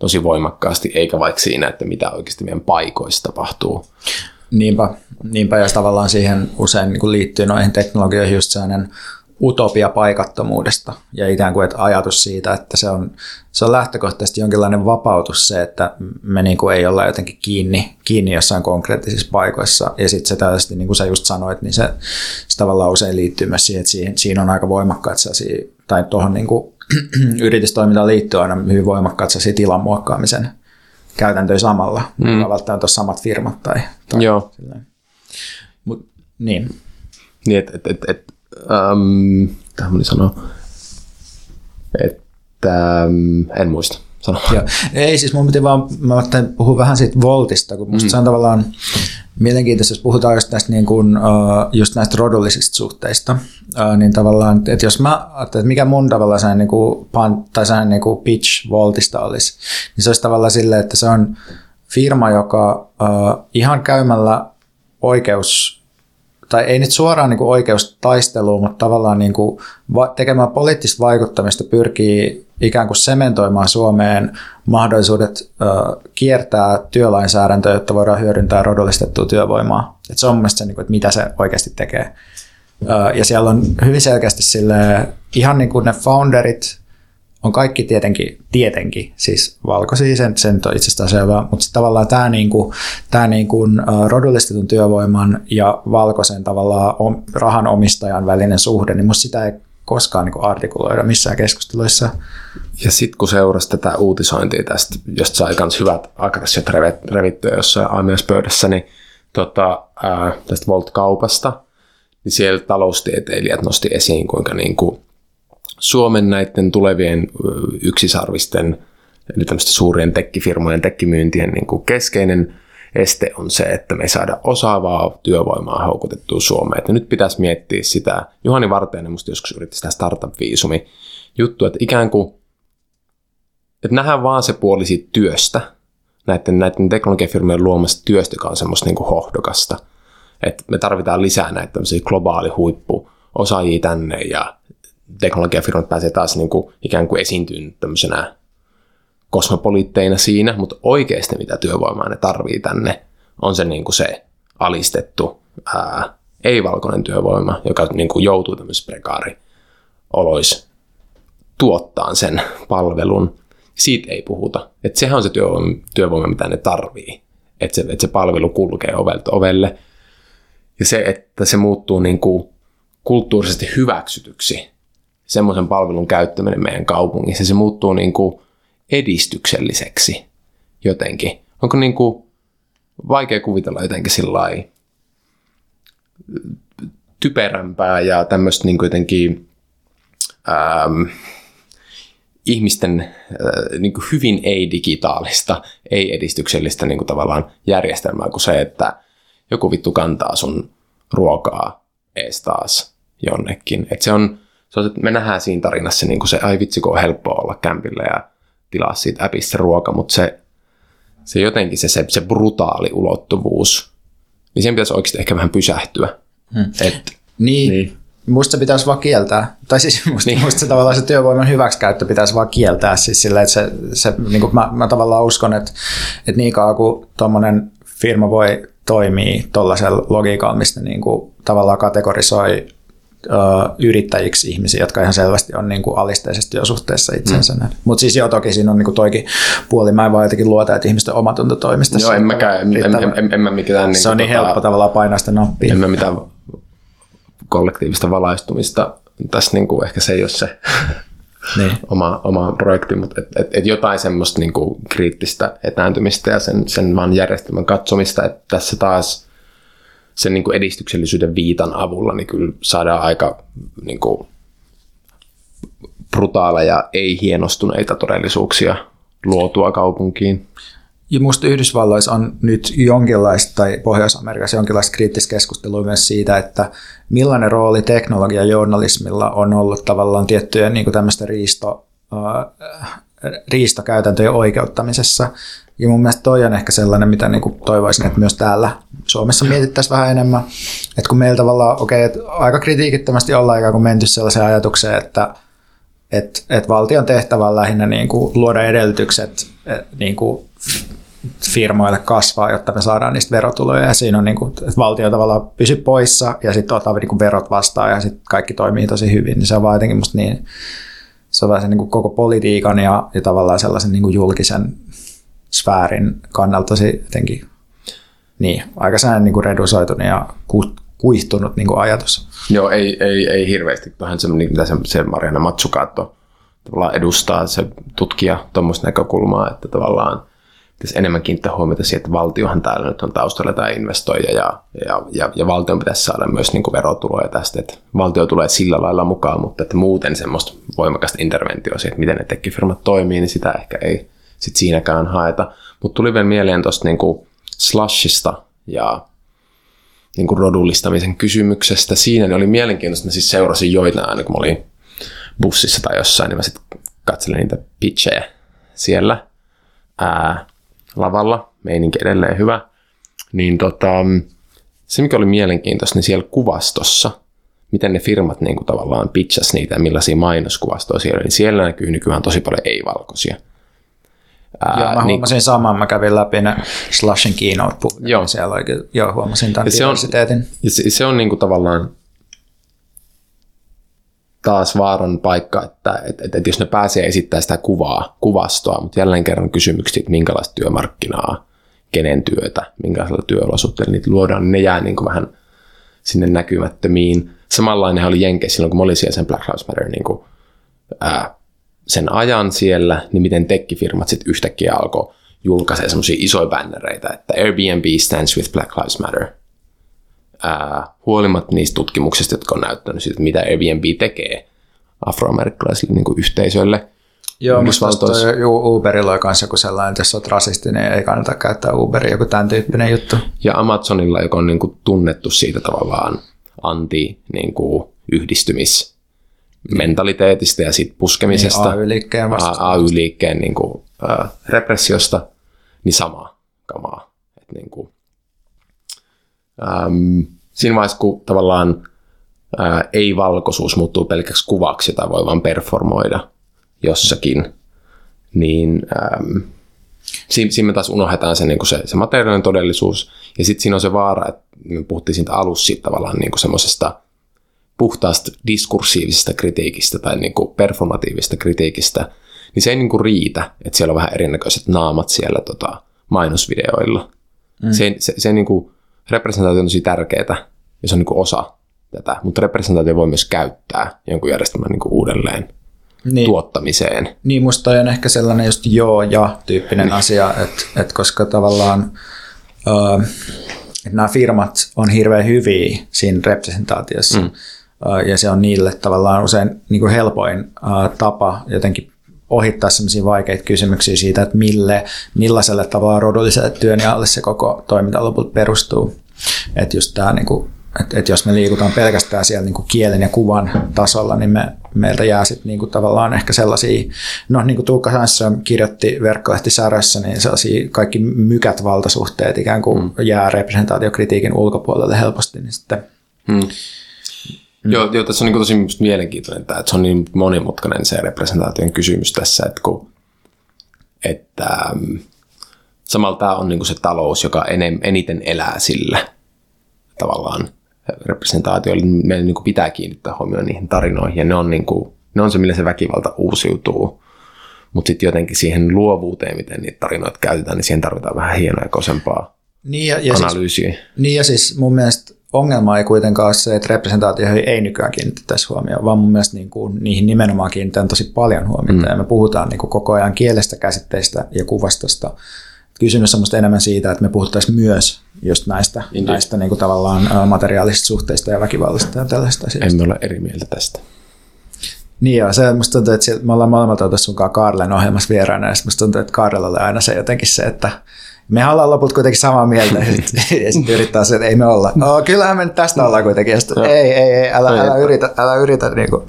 tosi voimakkaasti, eikä vaikka siinä, että mitä oikeasti meidän paikoissa tapahtuu. Niinpä, niinpä ja tavallaan siihen usein niin liittyy noihin teknologioihin just sellainen utopia paikattomuudesta ja ikään kuin että ajatus siitä, että se on, se on lähtökohtaisesti jonkinlainen vapautus se, että me niin kuin ei olla jotenkin kiinni, kiinni jossain konkreettisissa paikoissa ja sitten se tällaisesti, niin kuin sä just sanoit, niin se, se tavallaan usein liittyy myös siihen, että siihen, siinä on aika voimakkaat tai tuohon niin yritystoimintaan liittyy aina hyvin voimakkaat tilan muokkaamisen käytäntöjä samalla, mm. välttämättä ole samat firmat tai, tai Joo. Mut, niin. Niin, että et, et, et, um, tähän sanoa, että um, en muista. Sano. Joo. Ei siis mun piti vaan, mä puhua vähän siitä Voltista, kun musta mm. se on tavallaan mielenkiintoista, jos puhutaan just näistä, niin kuin, just näistä rodullisista suhteista, niin tavallaan, että jos mä että mikä mun tavallaan sellainen, niin kuin, tai sellainen niin kuin pitch Voltista olisi, niin se olisi tavallaan silleen, että se on firma, joka ihan käymällä oikeus tai ei nyt suoraan niin kuin oikeustaisteluun, mutta tavallaan niin kuin tekemään poliittista vaikuttamista pyrkii ikään kuin sementoimaan Suomeen mahdollisuudet kiertää työlainsäädäntöä, jotta voidaan hyödyntää rodollistettua työvoimaa. Et se on mun se, niin kuin, että mitä se oikeasti tekee. Ja siellä on hyvin selkeästi sille, ihan niin kuin ne founderit on kaikki tietenkin, tietenkin siis valkoisia, sen, sen on itsestään selvää, mutta sitten tavallaan tämä niinku, tää niinku, rodullistetun työvoiman ja valkoisen tavallaan rahan omistajan välinen suhde, niin musta sitä ei koskaan niin artikuloida missään keskusteluissa. Ja sitten kun seurasi tätä uutisointia tästä, josta sai myös hyvät aggressiot revittyä jossain aamiaispöydässä, niin tota, ää, tästä Volt-kaupasta, niin siellä taloustieteilijät nosti esiin, kuinka niin kuin Suomen näiden tulevien yksisarvisten, eli tämmöisten suurien tekkifirmojen tekkimyyntien niin kuin keskeinen este on se, että me ei saada osaavaa työvoimaa houkutettua Suomeen. Että nyt pitäisi miettiä sitä, Juhani Vartijainen musta joskus yritti sitä startup-viisumi juttu, että ikään kuin, että nähdään vaan se puoli siitä työstä, näiden, näiden teknologiafirmojen luomasta työstä, joka on semmoista niin kuin hohdokasta. Että me tarvitaan lisää näitä tämmöisiä globaali huippu osaajia tänne ja teknologiafirmat pääsee taas niin kuin, ikään kuin esiintyyn tämmöisenä kosmopoliitteina siinä, mutta oikeasti mitä työvoimaa ne tarvii tänne, on se, niin kuin se alistettu, ää, ei-valkoinen työvoima, joka niin kuin joutuu tämmöisessä olois tuottaa sen palvelun. Siitä ei puhuta. Et sehän on se työvoima, työvoima mitä ne tarvii. Että se, et se palvelu kulkee ovelta ovelle. Ja se, että se muuttuu niin kuin kulttuurisesti hyväksytyksi, semmoisen palvelun käyttäminen meidän kaupungissa, se muuttuu niin kuin edistykselliseksi jotenkin. Onko niin kuin vaikea kuvitella jotenkin sillä typerämpää ja tämmöistä niin jotenkin ähm, ihmisten äh, niin kuin hyvin ei-digitaalista, ei-edistyksellistä niin kuin tavallaan järjestelmää kuin se, että joku vittu kantaa sun ruokaa ees taas jonnekin. Et se on, se on, että me nähdään siinä tarinassa niin kuin se, ai vitsi kun on helppoa olla kämpillä ja tilaa siitä appista ruoka, mutta se, se jotenkin se, se, se brutaali ulottuvuus, niin sen pitäisi oikeasti ehkä vähän pysähtyä. Hmm. Et, niin. niin. Musta se pitäisi vaan kieltää. Tai siis musta, niin. musta se tavallaan se työvoiman hyväksikäyttö pitäisi vaan kieltää. Siis sillä, että se, se niin kuin mä, mä, tavallaan uskon, että, että niin kauan kuin tuommoinen firma voi toimia tuollaisella logiikalla, mistä niin kuin tavallaan kategorisoi yrittäjiksi ihmisiä, jotka ihan selvästi on niin kuin alisteisesti jo suhteessa itsensä. Mm. Mutta siis joo, toki siinä on niin kuin toikin puoli. Mä en vaan jotenkin luota, että ihmisten omatunto toimista. Joo, en mäkään. En, en, en, en, en mä mikään, niin se on niin tota, helppo tavallaan painaa sitä nappia. En mä mitään kollektiivista valaistumista. Tässä niin kuin ehkä se ei ole se niin. oma, oma projekti, mutta et, et, et jotain semmoista niin kuin kriittistä etääntymistä ja sen, sen vaan järjestelmän katsomista, että tässä taas – sen niin kuin edistyksellisyyden viitan avulla niin kyllä saadaan aika niin kuin brutaaleja, ei-hienostuneita todellisuuksia luotua kaupunkiin. Ja musta Yhdysvalloissa on nyt jonkinlaista, tai Pohjois-Amerikassa jonkinlaista kriittistä keskustelua myös siitä, että millainen rooli teknologia journalismilla on ollut tavallaan tiettyjen niin tämmöistä riisto, äh, riistokäytäntöjen oikeuttamisessa. Ja mun mielestä toi on ehkä sellainen, mitä niin kuin toivoisin, että myös täällä Suomessa mietittäisiin vähän enemmän. Että kun meillä tavallaan, okei, okay, aika kritiikittömästi ollaan ikään kuin menty sellaiseen ajatukseen, että että että valtion tehtävä on lähinnä niin kuin luoda edellytykset niin kuin firmoille kasvaa, jotta me saadaan niistä verotuloja. Ja siinä on, niin kuin, että valtio tavallaan pysy poissa ja sitten ottaa niin kuin verot vastaan ja sitten kaikki toimii tosi hyvin. Niin se on vaan jotenkin musta niin, se on vähän niin kuin koko politiikan ja, ja tavallaan sellaisen niin kuin julkisen sfäärin kannalta tosi jotenkin niin, aika sellainen niin redusoitunut ja ku, kuihtunut niin kuin ajatus. Joo, ei, ei, ei hirveästi. Vähän se, mitä se, se Mariana Matsukaatto edustaa, se tutkija tuommoista näkökulmaa, että tavallaan pitäisi enemmän kiinnittää huomiota siihen, että valtiohan täällä nyt on taustalla tämä investoija ja, ja, ja, ja valtion pitäisi saada myös niin kuin verotuloja tästä, että valtio tulee sillä lailla mukaan, mutta että muuten semmoista voimakasta interventioa siihen, että miten ne tekkifirmat toimii, niin sitä ehkä ei sit siinäkään haeta. Mutta tuli vielä mieleen tuosta niin slushista ja niin kuin rodullistamisen kysymyksestä. Siinä ne oli mielenkiintoista, mä siis seurasin joitain aina, kun mä olin bussissa tai jossain, niin mä sitten katselin niitä pitchejä siellä ää, lavalla, meininki edelleen hyvä. Niin tota, se, mikä oli mielenkiintoista, niin siellä kuvastossa, miten ne firmat niin kuin tavallaan pitchas niitä ja millaisia mainoskuvastoja siellä, niin siellä näkyy nykyään tosi paljon ei-valkoisia. Ää, joo, mä niin, huomasin saman, mä kävin läpi ne Slashin keynote joo. siellä oikein, joo, huomasin tämän se on, se, se on niin kuin tavallaan taas vaaran paikka, että, että, että, että jos ne pääsee esittämään sitä kuvaa, kuvastoa, mutta jälleen kerran kysymyksiä, että minkälaista työmarkkinaa, kenen työtä, minkälaisella työolosuhteella niitä luodaan, niin ne jää niin kuin vähän sinne näkymättömiin. Samanlainen oli Jenkeissä silloin, kun mä olin siellä sen Black Lives Matter niin kuin, ää, sen ajan siellä, niin miten tekkifirmat sitten yhtäkkiä alkoi julkaisee semmoisia isoja bannereita, että Airbnb stands with Black Lives Matter. Ää, huolimatta niistä tutkimuksista, jotka on näyttänyt siitä, mitä Airbnb tekee afroamerikkalaisille niin yhteisöille. Joo, mutta Uberilla on kanssa joku sellainen, että jos olet rasisti, niin ei kannata käyttää Uberia, joku tämän tyyppinen juttu. Ja Amazonilla, joka on niin kuin tunnettu siitä tavallaan anti-yhdistymis niin mentaliteetistä ja siitä puskemisesta. Niin, AY-liikkeen AY-liikkeen niin kuin, äh, repressiosta, niin sama kamaa. Et, niin kuin, äm, siinä vaiheessa, kun tavallaan äh, ei-valkoisuus muuttuu pelkäksi kuvaksi, jota voi vain performoida jossakin, niin äm, siinä, siinä me taas unohdetaan se, niin kuin se, se materiaalinen todellisuus. Ja sitten siinä on se vaara, että me puhuttiin siitä alussa siitä tavallaan niin kuin semmoisesta puhtaasta diskursiivisesta kritiikistä tai niin kuin performatiivisesta kritiikistä, niin se ei niin kuin riitä, että siellä on vähän erinäköiset naamat siellä tota, mainosvideoilla. Mm. Se, se, se niin kuin, representaatio on tosi tärkeää ja se on niin kuin osa tätä, mutta representaatio voi myös käyttää jonkun järjestelmän niin kuin uudelleen niin. tuottamiseen. Niin, musta on ehkä sellainen just joo ja tyyppinen niin. asia, että, että koska tavallaan uh, että nämä firmat on hirveän hyviä siinä representaatiossa, mm ja se on niille tavallaan usein niin kuin helpoin tapa jotenkin ohittaa sellaisia vaikeita kysymyksiä siitä, että mille, millaiselle tavalla rodulliselle työnjaalle se koko toiminta lopulta perustuu. Että just tämä, niin kuin, että, että jos me liikutaan pelkästään siellä niin kuin kielen ja kuvan tasolla, niin me, meiltä jää sitten niin kuin tavallaan ehkä sellaisia, no niin kuin Tuukka Sansson kirjoitti verkkolehtisarjassa, niin sellaisia kaikki mykät valtasuhteet ikään kuin mm. jää representaatiokritiikin ulkopuolelle helposti, niin sitten mm Mm. Joo, joo, tässä on niin tosi mielenkiintoinen tämä, että se on niin monimutkainen se representaation kysymys tässä, että, kun, että mm, samalla tämä on niin se talous, joka enem, eniten elää sillä tavallaan representaatioilla. Meidän niin pitää kiinnittää huomioon niihin tarinoihin ja ne on, niin kuin, ne on se, millä se väkivalta uusiutuu. Mutta sitten jotenkin siihen luovuuteen, miten niitä tarinoita käytetään, niin siihen tarvitaan vähän hienoa ja kosempaa niin ja, ja siis- analyysiä. Siis, niin ja siis mun mielestä ongelma ei kuitenkaan ole se, että representaatioihin ei nykyään kiinnitettäisi huomioon, vaan mun mielestä niin kuin, niihin nimenomaan kiinnitetään tosi paljon huomiota. Mm. Ja me puhutaan niin kuin koko ajan kielestä, käsitteistä ja kuvastosta. Kysymys on enemmän siitä, että me puhuttaisiin myös just näistä, näistä niin kuin tavallaan materiaalisista suhteista ja väkivallasta ja tällaista asioista. Emme ole eri mieltä tästä. Niin joo, se musta tuntuu, että me ollaan molemmat oltu sunkaan Karlen ohjelmassa vieraana, ja musta tuntuu, että Karlella oli aina se jotenkin se, että me ollaan lopulta kuitenkin samaa mieltä, ja sitten yrittää se, että ei me olla. Oh, kyllähän me nyt tästä ollaan kuitenkin. Ja sitten, ei, ei, ei, älä, älä yritä, älä yritä niin kuin,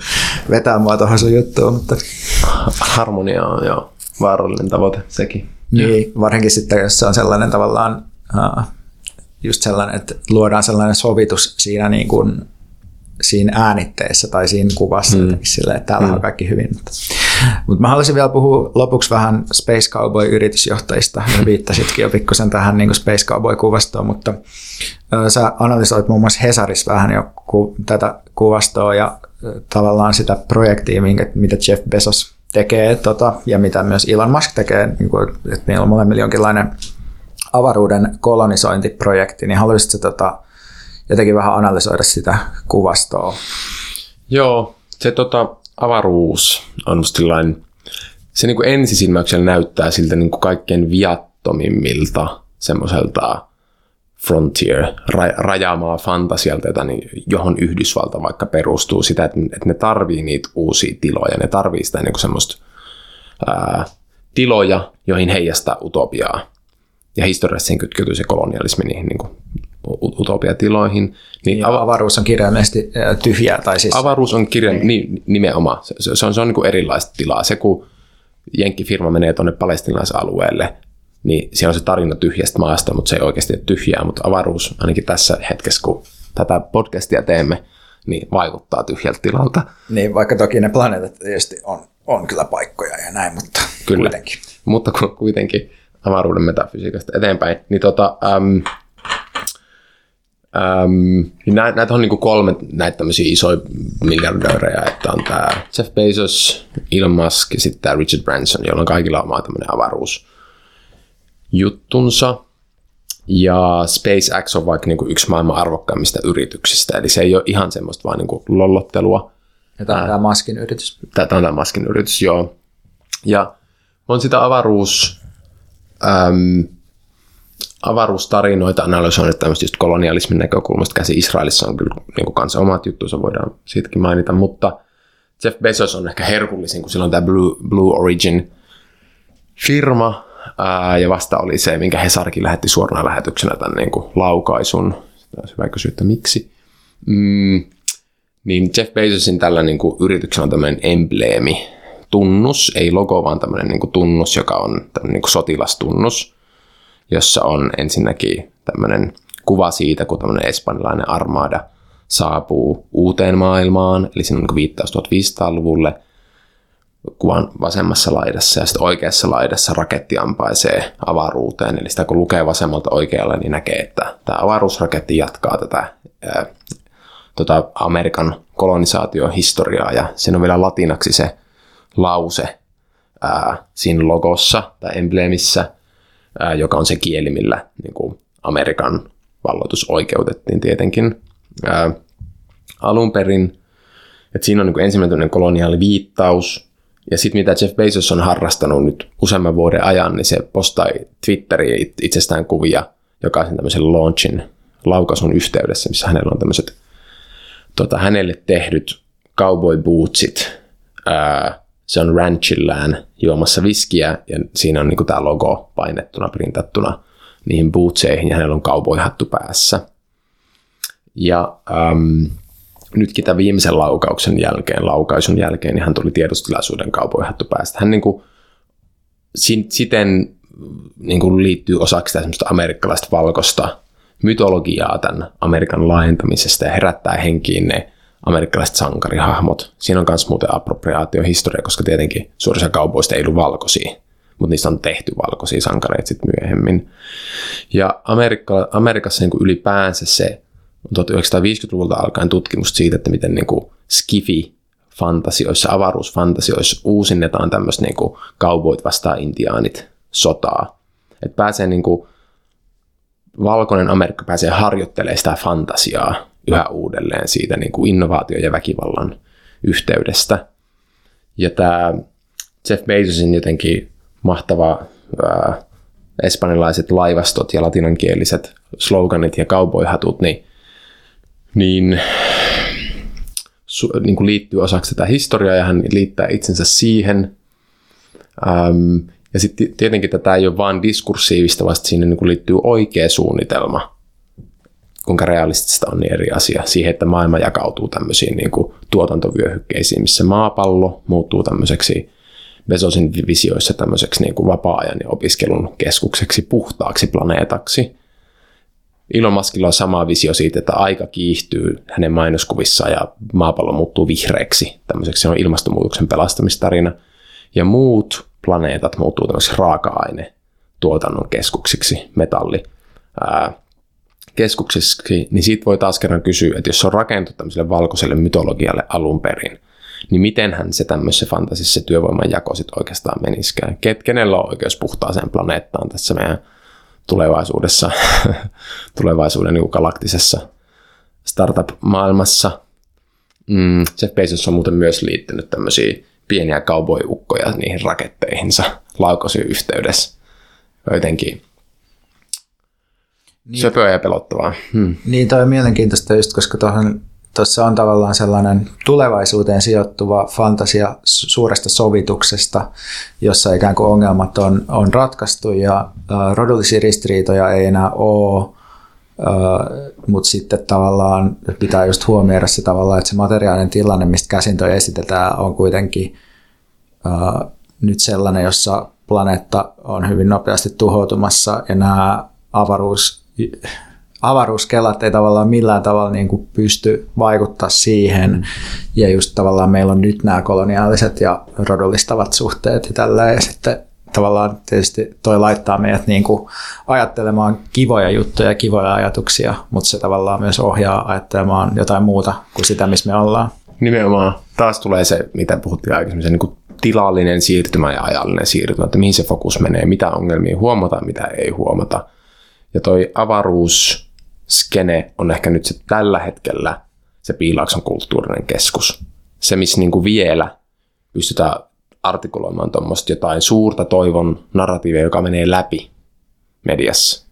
vetää mua tuohon sun juttuun. Mutta... Harmonia on jo vaarallinen tavoite sekin. Niin, varsinkin sitten, jos se on sellainen tavallaan, uh, just sellainen, että luodaan sellainen sovitus siinä niin kuin, siinä äänitteessä tai siinä kuvassa, mm. sille, että täällä mm. on kaikki hyvin. Mutta, mutta mä haluaisin vielä puhua lopuksi vähän Space Cowboy-yritysjohtajista. Ja viittasitkin jo pikkusen tähän niin Space Cowboy-kuvastoon, mutta ö, sä analysoit muun muassa Hesarissa vähän jo ku, tätä kuvastoa ja ö, tavallaan sitä projektia, minkä, mitä Jeff Bezos tekee tota, ja mitä myös Elon Musk tekee, niin kuin, että meillä on molemmilla jonkinlainen avaruuden kolonisointiprojekti, niin haluaisitko tota, jotenkin vähän analysoida sitä kuvastoa. Joo, se tota, avaruus on musta se niin ensisilmäyksellä näyttää siltä niin kuin kaikkein viat, uskomattomimmilta semmoiselta frontier, ra- rajaamaa fantasialta, jota, niin, johon Yhdysvalta vaikka perustuu sitä, että, että ne tarvii niitä uusia tiloja, ne tarvii sitä niin kuin semmoista ää, tiloja, joihin heijastaa utopiaa. Ja historiassa kytkeytyy se kolonialismi niihin niin kuin, utopiatiloihin. Niin ja ava- avaruus on kirjaimellisesti tyhjää. Tai siis... Avaruus on kirja, niin, nimenomaan. Se, se on, se on niin kuin erilaista tilaa. Se, kun jenkkifirma menee tuonne palestinaisalueelle, niin siellä on se tarina tyhjästä maasta, mutta se ei oikeasti ole tyhjää, mutta avaruus ainakin tässä hetkessä, kun tätä podcastia teemme, niin vaikuttaa tyhjältä tilalta. Niin, vaikka toki ne planeetat tietysti on, on kyllä paikkoja ja näin, mutta kyllä. kuitenkin. Mutta kuitenkin avaruuden metafysiikasta eteenpäin, niin tota, äm, äm, niin näitä, näitä on niin kuin kolme näitä tämmöisiä isoja miljardöörejä, että on tämä Jeff Bezos, Elon Musk ja sitten tämä Richard Branson, jolla on kaikilla oma tämmöinen avaruus juttunsa. Ja SpaceX on vaikka niin kuin yksi maailman arvokkaimmista yrityksistä, eli se ei ole ihan semmoista vaan niin kuin lollottelua. Ja tämä on tämä Maskin yritys. Tämä on tämä Maskin yritys, joo. Ja on sitä avaruus, äm, avaruustarinoita analysoinut tämmöistä just kolonialismin näkökulmasta käsi. Israelissa on kyllä niin kuin kanssa omat juttuunsa, voidaan siitäkin mainita, mutta Jeff Bezos on ehkä herkullisin, kun sillä on tämä Blue, Blue Origin firma, Ää, ja vasta oli se, minkä Hesarkin lähetti suorana lähetyksenä tämän niin kuin laukaisun. Olisi hyvä kysyä, että miksi. Mm, niin Jeff Bezosin tällä niin kuin, yrityksellä on tämmöinen embleemi, tunnus, ei logo, vaan tämmöinen niin kuin, tunnus, joka on tämmöinen niin kuin, sotilastunnus, jossa on ensinnäkin tämmöinen kuva siitä, kun tämmöinen espanjalainen armada saapuu uuteen maailmaan, eli siinä on niin viittaus 1500-luvulle – kuvan vasemmassa laidassa ja sitten oikeassa laidassa raketti ampaisee avaruuteen. Eli sitä kun lukee vasemmalta oikealle, niin näkee, että tämä avaruusraketti jatkaa tätä ää, tota Amerikan kolonisaatiohistoriaa ja siinä on vielä latinaksi se lause ää, siinä logossa tai embleemissä, joka on se kieli, millä niin kuin Amerikan valloitus oikeutettiin tietenkin ää, alun perin. Et siinä on niin kuin ensimmäinen koloniaali viittaus, ja sitten mitä Jeff Bezos on harrastanut nyt useamman vuoden ajan, niin se postai Twitteriin itsestään kuvia jokaisen tämmöisen launchin laukaisun yhteydessä, missä hänellä on tämmöiset tota, hänelle tehdyt cowboy bootsit. Ää, se on ranchillään juomassa viskiä ja siinä on niinku tämä logo painettuna, printattuna niihin bootseihin ja hänellä on cowboy-hattu päässä. Ja äm, nytkin tämän viimeisen laukauksen jälkeen, laukaisun jälkeen, niin hän tuli tiedostilaisuuden kaupoihattu päästä. Hän niin kuin, siten niin kuin liittyy osaksi tästä amerikkalaista valkoista mytologiaa tämän Amerikan laajentamisesta ja herättää henkiin ne amerikkalaiset sankarihahmot. Siinä on myös muuten appropriaatiohistoria, koska tietenkin suurissa kaupoista ei ollut valkoisia, mutta niistä on tehty valkoisia sankareita sitten myöhemmin. Ja Amerikka, Amerikassa niin kuin ylipäänsä se 1950-luvulta alkaen tutkimusta siitä, että miten niin kuin skifi fantasioissa, avaruusfantasioissa uusinnetaan tämmöistä niin kuin cowboyt vastaan intiaanit sotaa. Että pääsee niin kuin, valkoinen Amerikka pääsee harjoittelemaan sitä fantasiaa yhä uudelleen siitä niin kuin innovaatio- ja väkivallan yhteydestä. Ja tämä Jeff Bezosin jotenkin mahtava ää, espanjalaiset laivastot ja latinankieliset sloganit ja cowboyhatut, niin niin, su, niin kuin liittyy osaksi tätä historiaa ja hän liittää itsensä siihen. Ähm, ja sitten tietenkin tätä ei ole vain diskursiivista, vaan siinä niin kuin liittyy oikea suunnitelma, kuinka realistista on niin eri asia. Siihen, että maailma jakautuu tämmöisiin niin kuin tuotantovyöhykkeisiin, missä maapallo muuttuu tämmöiseksi Bezosin visioissa tämmöiseksi niin kuin vapaa-ajan ja opiskelun keskukseksi, puhtaaksi planeetaksi – Elon Muskilla on sama visio siitä, että aika kiihtyy hänen mainoskuvissaan ja maapallo muuttuu vihreäksi. Tämmöiseksi se on ilmastonmuutoksen pelastamistarina. Ja muut planeetat muuttuu tämmöiseksi raaka-aine tuotannon keskuksiksi, metalli ää, keskuksiksi, niin siitä voi taas kerran kysyä, että jos se on rakentunut tämmöiselle valkoiselle mytologialle alun perin, niin mitenhän se tämmöisessä fantasissa työvoiman jako sitten oikeastaan meniskään? Ket, kenellä on oikeus puhtaaseen planeettaan tässä meidän tulevaisuudessa, tulevaisuuden niin galaktisessa startup-maailmassa. Mm, Jeff Bezos on muuten myös liittynyt tämmöisiä pieniä cowboy-ukkoja niihin raketteihinsa laukosien yhteydessä. jotenkin niin. söpöä ja pelottavaa. Hmm. Niin, toi on mielenkiintoista just, koska tuohon tuossa on tavallaan sellainen tulevaisuuteen sijoittuva fantasia suuresta sovituksesta, jossa ikään kuin ongelmat on, on ratkaistu ja äh, rodullisia ristiriitoja ei enää ole, äh, mutta sitten tavallaan pitää just huomioida se tavallaan, että se materiaalinen tilanne, mistä käsin toi esitetään, on kuitenkin äh, nyt sellainen, jossa planeetta on hyvin nopeasti tuhoutumassa ja nämä avaruus avaruuskelat ei tavallaan millään tavalla niin kuin pysty vaikuttaa siihen. Ja just tavallaan meillä on nyt nämä koloniaaliset ja rodullistavat suhteet ja tällä ja sitten tavallaan tietysti toi laittaa meidät niin kuin ajattelemaan kivoja juttuja ja kivoja ajatuksia, mutta se tavallaan myös ohjaa ajattelemaan jotain muuta kuin sitä, missä me ollaan. Nimenomaan. Taas tulee se, mitä puhuttiin aikaisemmin, se niin kuin tilallinen siirtymä ja ajallinen siirtymä, että mihin se fokus menee, mitä ongelmia huomataan, mitä ei huomata. Ja toi avaruus skene on ehkä nyt se tällä hetkellä se Piilaakson kulttuurinen keskus. Se, missä niin kuin vielä pystytään artikuloimaan tuommoista jotain suurta toivon narratiivia, joka menee läpi mediassa.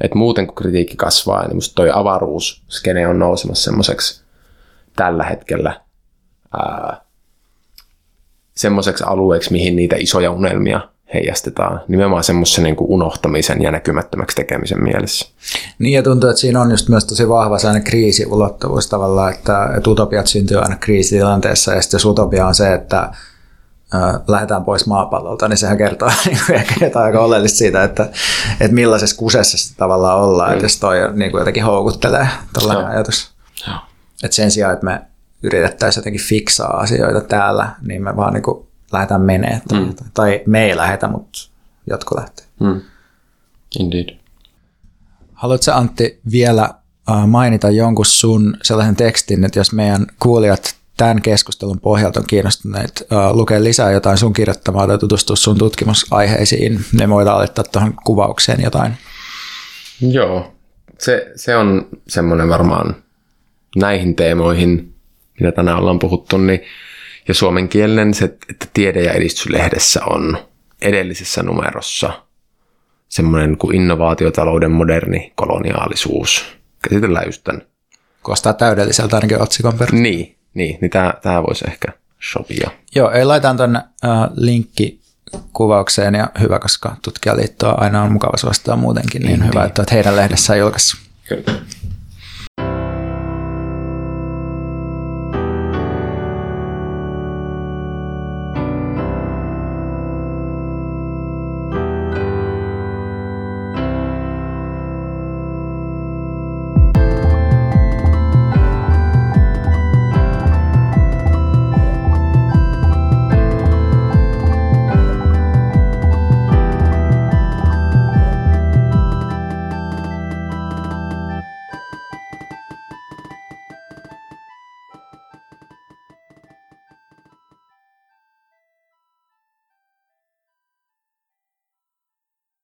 Et muuten kun kritiikki kasvaa, niin musta toi avaruusskene on nousemassa semmoiseksi tällä hetkellä semmoiseksi alueeksi, mihin niitä isoja unelmia heijastetaan nimenomaan semmoisen niin unohtamisen ja näkymättömäksi tekemisen mielessä. Niin ja tuntuu, että siinä on just myös tosi vahva sellainen kriisiulottuvuus tavallaan, että, että utopiat syntyy aina kriisitilanteessa ja sitten jos utopia on se, että äh, lähdetään pois maapallolta, niin sehän kertoo niin kuin ehkä jotain aika oleellista siitä, että, että millaisessa kusessa sitä tavallaan ollaan, mm. että jos toi niin kuin jotenkin houkuttelee tällainen no. ajatus. No. Että sen sijaan, että me yritettäisiin jotenkin fiksaa asioita täällä, niin me vaan niin kuin lähdetään menee. Tai, mm. tai me ei lähetä, mutta jotkut lähtee. Mm. Indeed. Haluatko Antti vielä mainita jonkun sun sellaisen tekstin, että jos meidän kuulijat tämän keskustelun pohjalta on kiinnostuneet uh, lukea lisää jotain sun kirjoittamaa tai tutustua sun tutkimusaiheisiin, ne voidaan laittaa tuohon kuvaukseen jotain. Joo, se, se on semmoinen varmaan näihin teemoihin, mitä tänään ollaan puhuttu, niin ja suomenkielinen se, että tiede- ja edistyslehdessä on edellisessä numerossa semmoinen kuin innovaatiotalouden moderni koloniaalisuus. Käsitellään just tämän. Kuulostaa täydelliseltä ainakin otsikon perusteella. Niin, niin, niin tämä, tämä voisi ehkä sopia. Joo, ei laitan tuonne äh, linkki kuvaukseen ja hyvä, koska tutkijaliittoa aina on mukava suosittaa muutenkin, niin, niin hyvä, niin. että heidän lehdessään julkaissut. Kyllä.